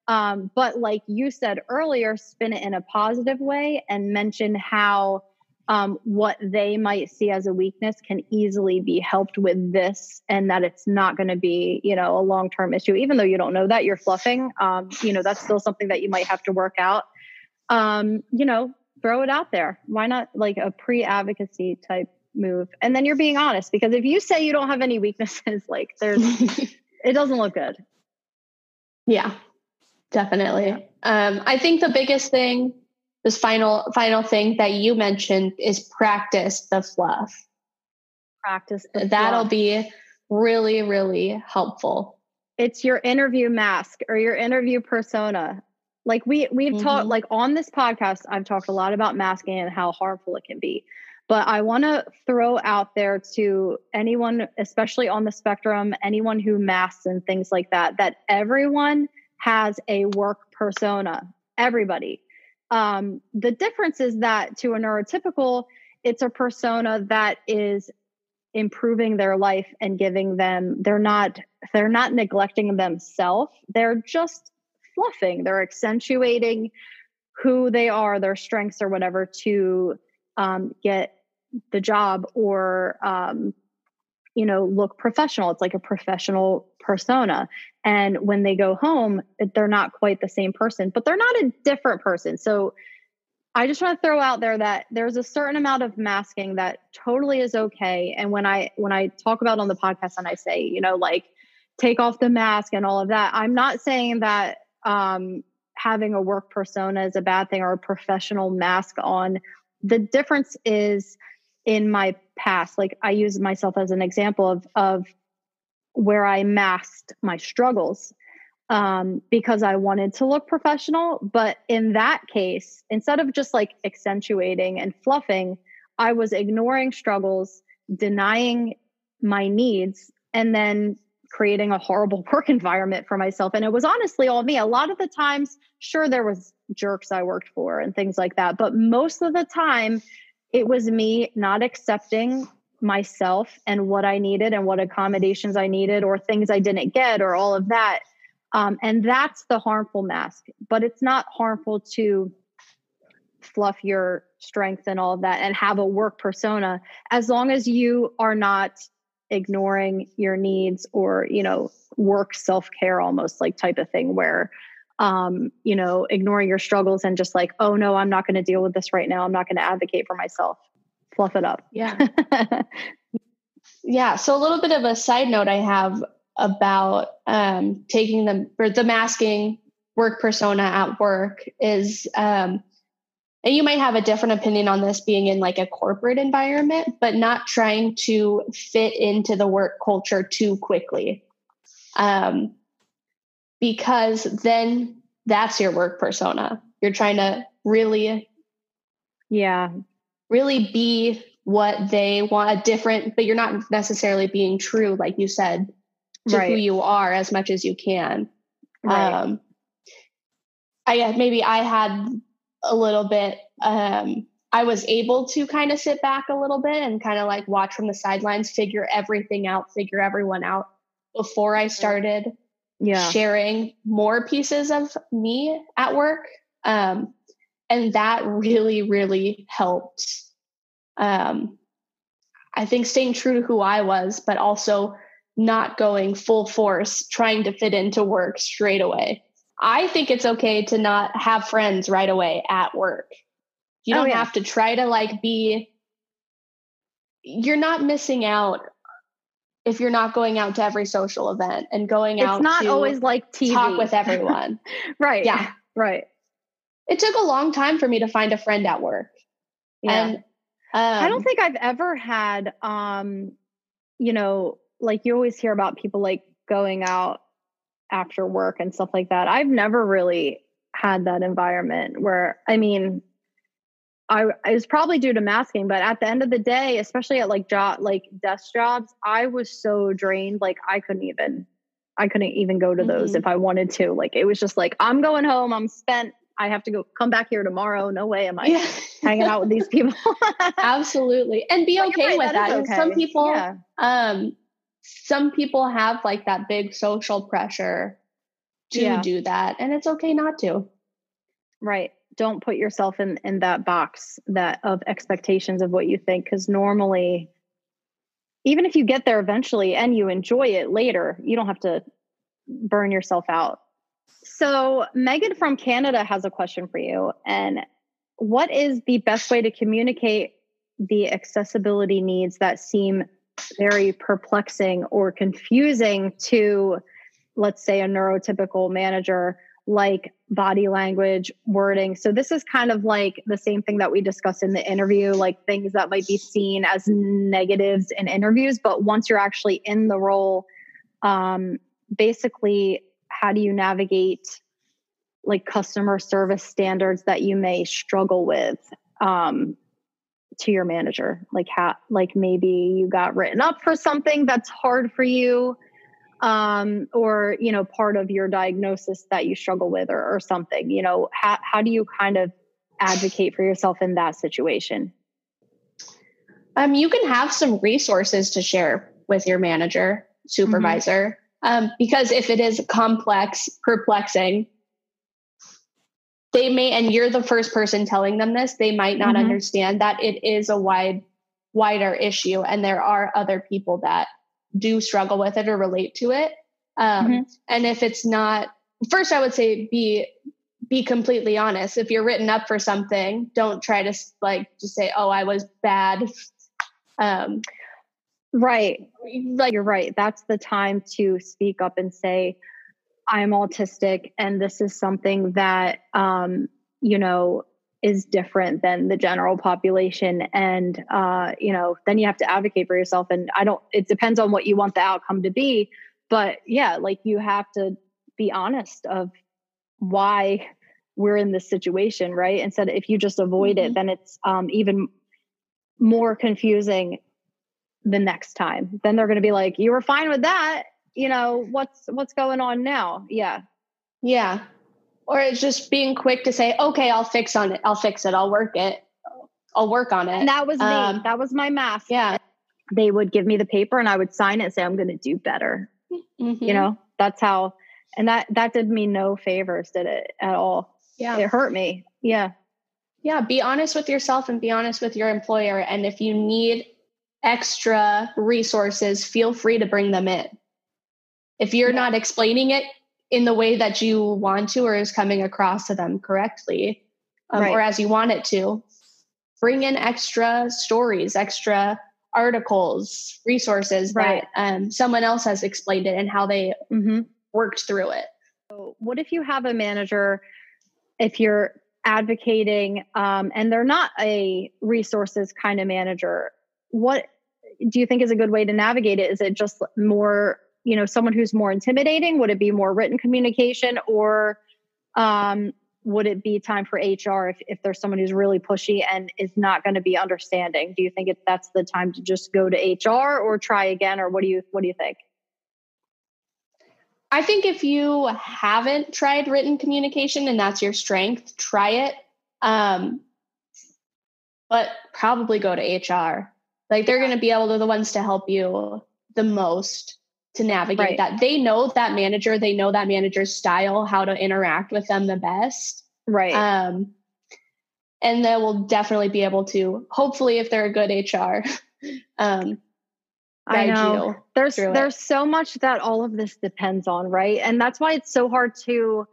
um, but like you said earlier spin it in a positive way and mention how um, what they might see as a weakness can easily be helped with this and that it's not going to be you know a long-term issue. Even though you don't know that you're fluffing um, you know that's still something that you might have to work out. Um, you know throw it out there. Why not like a pre-advocacy type move? And then you're being honest because if you say you don't have any weaknesses [laughs] like there's it doesn't look good. Yeah definitely. Um, i think the biggest thing this final final thing that you mentioned is practice the fluff practice that'll fluff. be really really helpful it's your interview mask or your interview persona like we we've mm-hmm. talked like on this podcast i've talked a lot about masking and how harmful it can be but I want to throw out there to anyone, especially on the spectrum, anyone who masks and things like that, that everyone has a work persona. Everybody. Um, the difference is that to a neurotypical, it's a persona that is improving their life and giving them they're not they're not neglecting themselves they're just fluffing they're accentuating who they are their strengths or whatever to um, get the job or um, you know look professional. It's like a professional persona. And when they go home they're not quite the same person but they're not a different person. So i just want to throw out there that there's a certain amount of masking that totally is okay. And when i when i talk about on the podcast and i say you know like take off the mask and all of that i'm not saying that um having a work persona is a bad thing or a professional mask on. The difference is in my past like i use myself as an example of of where i masked my struggles um, because i wanted to look professional. But in that case instead of just like accentuating and fluffing i was ignoring struggles denying my needs and then creating a horrible [laughs] work environment for myself. And it was honestly all me. A lot of the times sure there was jerks i worked for and things like that but most of the time it was me not accepting myself and what I needed and what accommodations I needed or things I didn't get or all of that. Um, and that's the harmful mask, but it's not harmful to fluff your strength and all of that and have a work persona as long as you are not ignoring your needs or you know work self-care almost like type of thing where um, you know, ignoring your struggles and just like, oh no, I'm not going to deal with this right now. I'm not going to advocate for myself. Fluff it up. Yeah. [laughs] yeah. So a little bit of a side note I have about um, taking them or the masking work persona at work is um, and you might have a different opinion on this being in like a corporate environment but not trying to fit into the work culture too quickly um, because then that's your work persona you're trying to really yeah really be what they want a different but you're not necessarily being true like you said to right. who you are as much as you can right. um i maybe i had a little bit um i was able to kind of sit back a little bit and kind of like watch from the sidelines figure everything out figure everyone out before i started yeah. sharing more pieces of me at work um and that really really helped um, I think staying true to who I was, but also not going full force trying to fit into work straight away. I think it's okay to not have friends right away at work. You oh, don't oh, yeah. have to try to like be you're not missing out if you're not going out to every social event and going it's out It's not always like TV. talk with everyone. [laughs] right. Yeah. Right. It took a long time for me to find a friend at work. Yeah. And um, I don't um, think I've ever had, um, you know, like you always hear about people like going out after work and stuff like that. I've never really had that environment where, I mean, I it was probably due to masking, but at the end of the day, especially at like job like desk jobs, I was so drained, like I couldn't even I couldn't even go to those mm-hmm. if I wanted to. Like it was just like I'm going home, I'm spent, I have to go come back here tomorrow. No way am I yeah. hanging out with these people. [laughs] Absolutely. And be okay right, with that. that. Okay. Some people yeah. um some people have like that big social pressure to yeah. do that and it's okay not to. Right. Don't put yourself in in that box that of expectations of what you think cuz normally even if you get there eventually and you enjoy it later, you don't have to burn yourself out so, Megan from Canada has a question for you. And what is the best way to communicate the accessibility needs that seem very perplexing or confusing to, let's say, a neurotypical manager, like body language, wording? So, this is kind of like the same thing that we discussed in the interview, like things that might be seen as negatives in interviews. But once you're actually in the role, um, basically how do you navigate like customer service standards that you may struggle with um, to your manager like how like maybe you got written up for something that's hard for you um, or you know part of your diagnosis that you struggle with or, or something you know how, how do you kind of advocate for yourself in that situation um, you can have some resources to share with your manager supervisor um, because if it is complex, perplexing, they may, and you're the first person telling them this, they might not mm-hmm. understand that it is a wide, wider issue, and there are other people that do struggle with it or relate to it. Um, mm-hmm. And if it's not, first, I would say be be completely honest. If you're written up for something, don't try to like just say, "Oh, I was bad." Um, Right. Like you're right. That's the time to speak up and say, I'm autistic and this is something that um, you know, is different than the general population. And uh, you know, then you have to advocate for yourself. And I don't it depends on what you want the outcome to be. But yeah, like you have to be honest of why we're in this situation, right? Instead, if you just avoid mm-hmm. it, then it's um, even more confusing the next time. Then they're going to be like, "You were fine with that. You know what's what's going on now?" Yeah, yeah. Or it's just being quick to say, "Okay, I'll fix on it. I'll fix it. I'll work it. I'll work on it." And that was me. Um, that was my math. Yeah. They would give me the paper, and I would sign it, and say, "I'm going to do better." Mm-hmm. You know, that's how. And that that did me no favors, did it at all? Yeah, it hurt me. Yeah. Yeah, be honest with yourself and be honest with your employer. And if you need extra resources, feel free to bring them in. If you're yeah. not explaining it in the way that you want to or is coming across to them correctly, um, right. or as you want it to, bring in extra stories, extra articles, resources right. that um, someone else has explained it and how they mm-hmm. worked through it. So what if you have a manager, if you're advocating um, and they're not a resources kind of manager, what do you think is a good way to navigate it? Is it just more, you know, someone who's more intimidating? Would it be more written communication or um, would it be time for HR if, if there's someone who's really pushy and is not going to be understanding? Do you think it, that's the time to just go to HR or try again, or what do you what do you think? I think if you haven't tried written communication and that's your strength, try it. Um, but probably go to HR. Like they're going to be able to the ones to help you the most to navigate right. that. They know that manager, they know that manager's style, how to interact with them the best. Right. Um, and they will definitely be able to, hopefully, if they're a good HR, [laughs] um, I know there's there's so much that all of this depends on, right? And that's why it's so hard to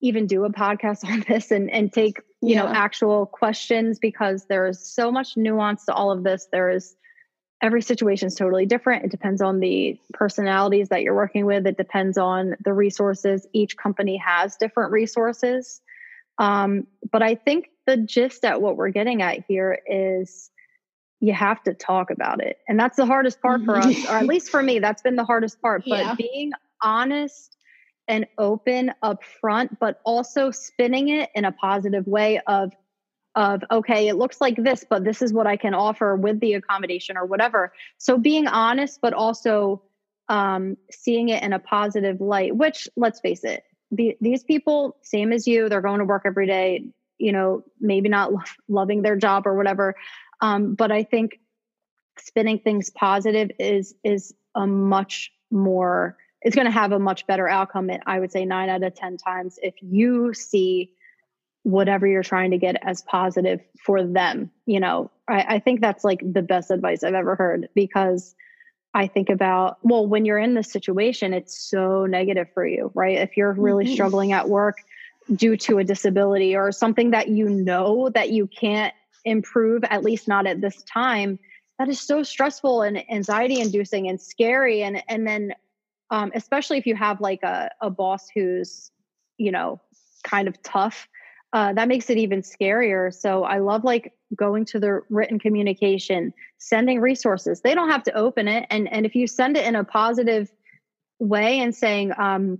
even do a podcast [laughs] on this and and take you yeah. know actual questions because there's so much nuance to all of this. There is every situation is totally different. It depends on the personalities that you're working with. It depends on the resources. Each company has different resources. Um, but I think the gist at what we're getting at here is you have to talk about it. And that's the hardest part for us, or at least for me, that's been the hardest part. But yeah. being honest and open up front, but also spinning it in a positive way of of okay it looks like this but this is what i can offer with the accommodation or whatever. So being honest but also um, seeing it in a positive light which let's face it the, these people same as you they're going to work every day you know maybe not lo- loving their job or whatever. Um, but i think spinning things positive is is a much more it's going to have a much better outcome i would say nine out of ten times if you see whatever you're trying to get as positive for them. You know, I, I, think that's like the best advice I've ever heard because I think about, well, when you're in this situation, it's so negative for you, right? If you're really mm-hmm. struggling at work due to a disability or something that you know that you can't improve, at least not at this time, that is so stressful and anxiety inducing and scary. And, and then, um, especially if you have like a, a boss who's, you know, kind of tough uh, that makes it even scarier. So I love like going to the written communication, sending resources. They don't have to open it, and and if you send it in a positive way and saying, um,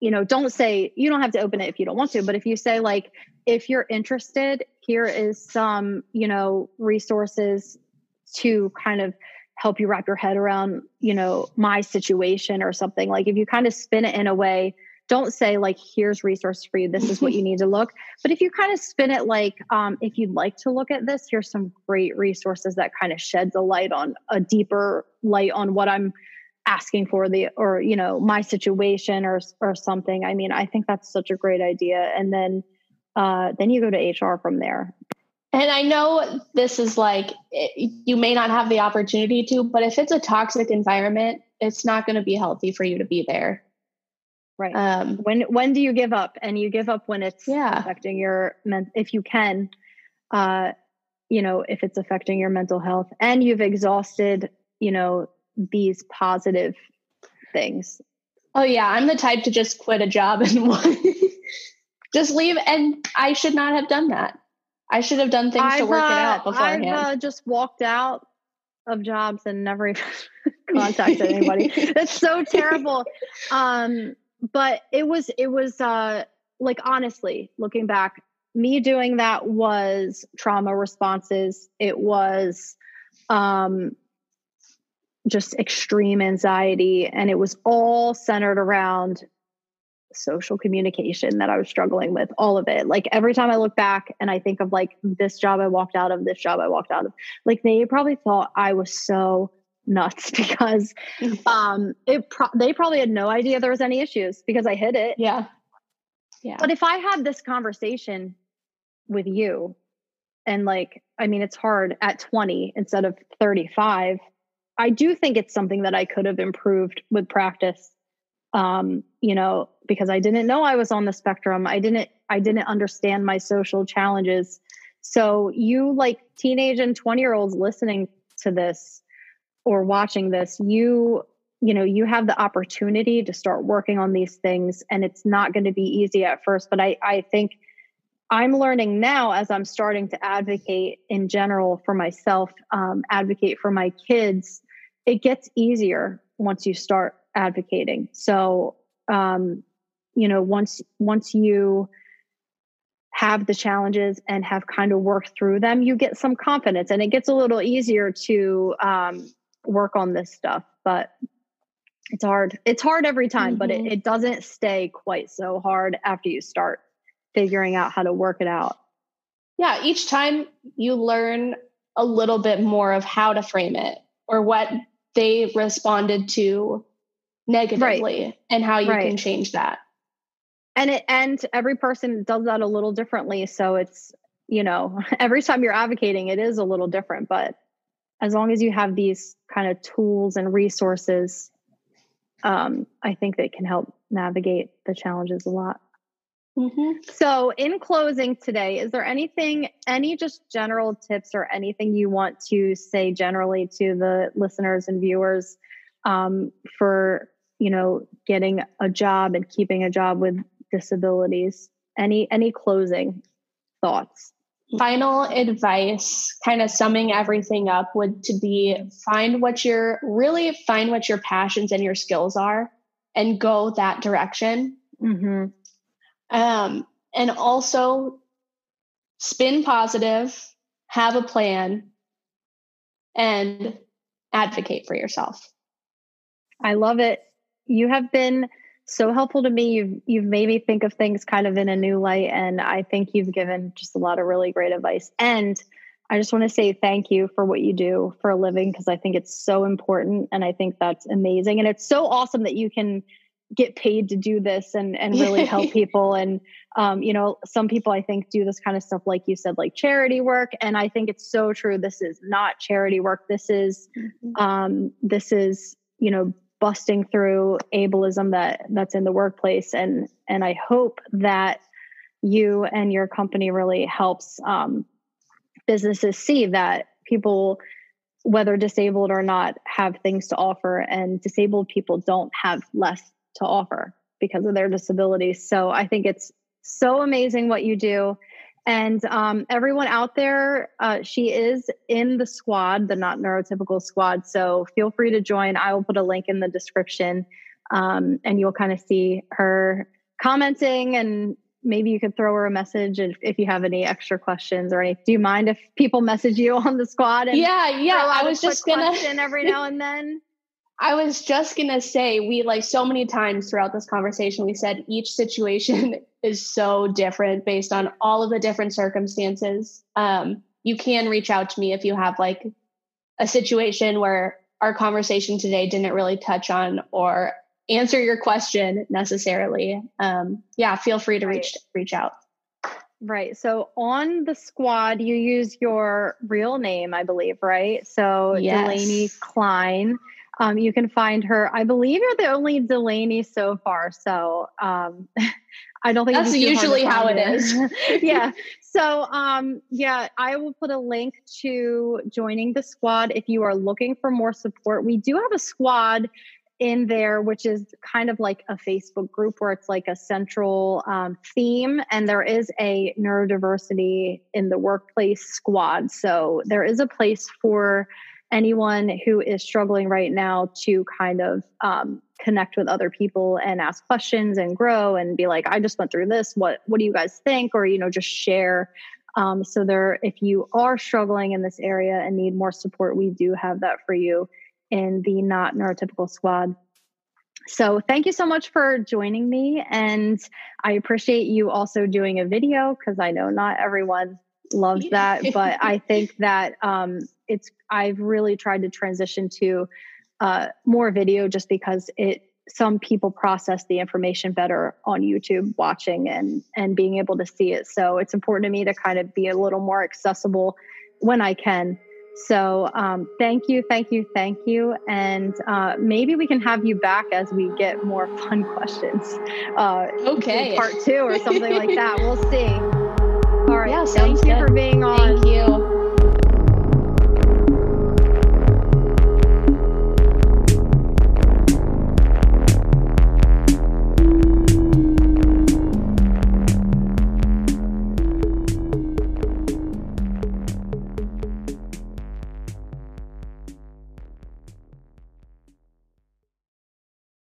you know, don't say you don't have to open it if you don't want to, but if you say like, if you're interested, here is some you know resources to kind of help you wrap your head around you know my situation or something like if you kind of spin it in a way don't say like here's resource for you. This is what you [laughs] need to look. But if you kind of spin it like um, if you'd like to look at this here's some great resources that kind of sheds a light on a deeper light on what i'm asking for the or you know my situation or or something. I mean i think that's such a great idea. And then uh, then you go to hr from there. And I know this is like, you may not have the opportunity to, but if it's a toxic environment, it's not going to be healthy for you to be there. Right. Um, when when do you give up? And you give up when it's yeah. affecting your men- if you can, uh, you know, if it's affecting your mental health and you've exhausted, you know, these positive things. Oh yeah, I'm the type to just quit a job and [laughs] just leave. And I should not have done that. I should have done things I've, to work uh, it out beforehand. I've uh, just walked out of jobs and never even [laughs] contacted anybody. [laughs] That's so terrible. Um, but it was it was uh like honestly looking back me doing that was trauma responses. It was um just extreme anxiety and it was all centered around social communication that I was struggling with all of it. Like every time I look back and I think of like this job I walked out of this job I walked out of like they probably thought I was so nuts [laughs] because [laughs] um it pro- they probably had no idea there was any issues because I hid it. Yeah. Yeah. But if I had this conversation with you and like I mean it's hard at 20 instead of 35, I do think it's something that I could have improved with practice. Um, you know, because I didn't know I was on the spectrum. I didn't I didn't understand my social challenges. So you like teenage and 20 year olds listening to this or watching this, you you know you have the opportunity to start working on these things and it's not going to be easy at first but i i think i'm learning now as i'm starting to advocate in general for myself um, advocate for my kids it gets easier once you start advocating. So um, you know once once you have the challenges and have kind of worked through them you get some confidence and it gets a little easier to um, work on this stuff but it's hard it's hard every time mm-hmm. but it, mm-hmm. it doesn't stay quite so hard after you start figuring out how to work it out yeah each time you learn a little bit more of how to frame it or what they responded to negatively right. and how you right. can change that and it and every person does that a little differently so it's you know [laughs] every time you're advocating it is a little different but as long as you have these kind of tools and resources um, i think they can help navigate the challenges a lot. Mm-hmm. so in closing today is there anything any just general tips or anything you want to say generally to the listeners and viewers um, for you know getting a job and keeping a job with disabilities? Any any closing thoughts final advice kind of summing everything up would to be find what your really find what your passions and your skills are and go that direction. Mm-hmm. um, and also spin positive have a plan and advocate for yourself. I love it. You have been so helpful to me. You've you've made me think of things kind of in a new light, and I think you've given just a lot of really great advice. And I just want to say thank you for what you do for a living because I think it's so important, and I think that's amazing, and it's so awesome that you can get paid to do this and and really [laughs] help people and um, you know some people i think do this kind of stuff like you said like charity work and i think it's so true this is not charity work this is mm-hmm. um, this is you know busting through ableism that that's in the workplace. And and i hope that you and your company really helps um, businesses see that people whether disabled or not have things to offer and disabled people don't have less to offer because of their disabilities. So i think it's so amazing what you do and um, everyone out there, uh, she is in the squad, the not neurotypical squad. So feel free to join. I will put a link in the description um, and you'll kind of see her commenting and maybe you could throw her a message if, if you have any extra questions or any. Do you mind if people message you on the squad? And yeah, yeah. I was just gonna every now and then. [laughs] I was just gonna say we like so many times throughout this conversation we said each situation is so different based on all of the different circumstances. Um, you can reach out to me if you have like a situation where our conversation today didn't really touch on or answer your question necessarily. Um, yeah, feel free to right. reach reach out. Right. So on the squad, you use your real name, I believe, right? So yes. Delaney Klein. Um, you can find her. I believe you're the only Delaney so far. So um, [laughs] I don't think that's usually how it is. [laughs] [laughs] yeah. So, um, yeah, I will put a link to joining the squad if you are looking for more support. We do have a squad in there, which is kind of like a Facebook group where it's like a central um, theme, and there is a neurodiversity in the workplace squad. So there is a place for anyone who is struggling right now to kind of um, connect with other people and ask questions and grow and be like i just went through this. What what do you guys think? Or you know just share. Um, so there if you are struggling in this area and need more support we do have that for you in the not neurotypical squad. So thank you so much for joining me and i appreciate you also doing a video because i know not everyone loves that but i [laughs] think that um, it's i've really tried to transition to uh, more video just because it some people process the information better on YouTube watching and and being able to see it. So it's important to me to kind of be a little more accessible when I can. So um, thank you, thank you, thank you, and uh, maybe we can have you back as we get more [laughs] fun questions. Uh, okay, part two or something like that. We'll see. All right, yeah, thank you good. for being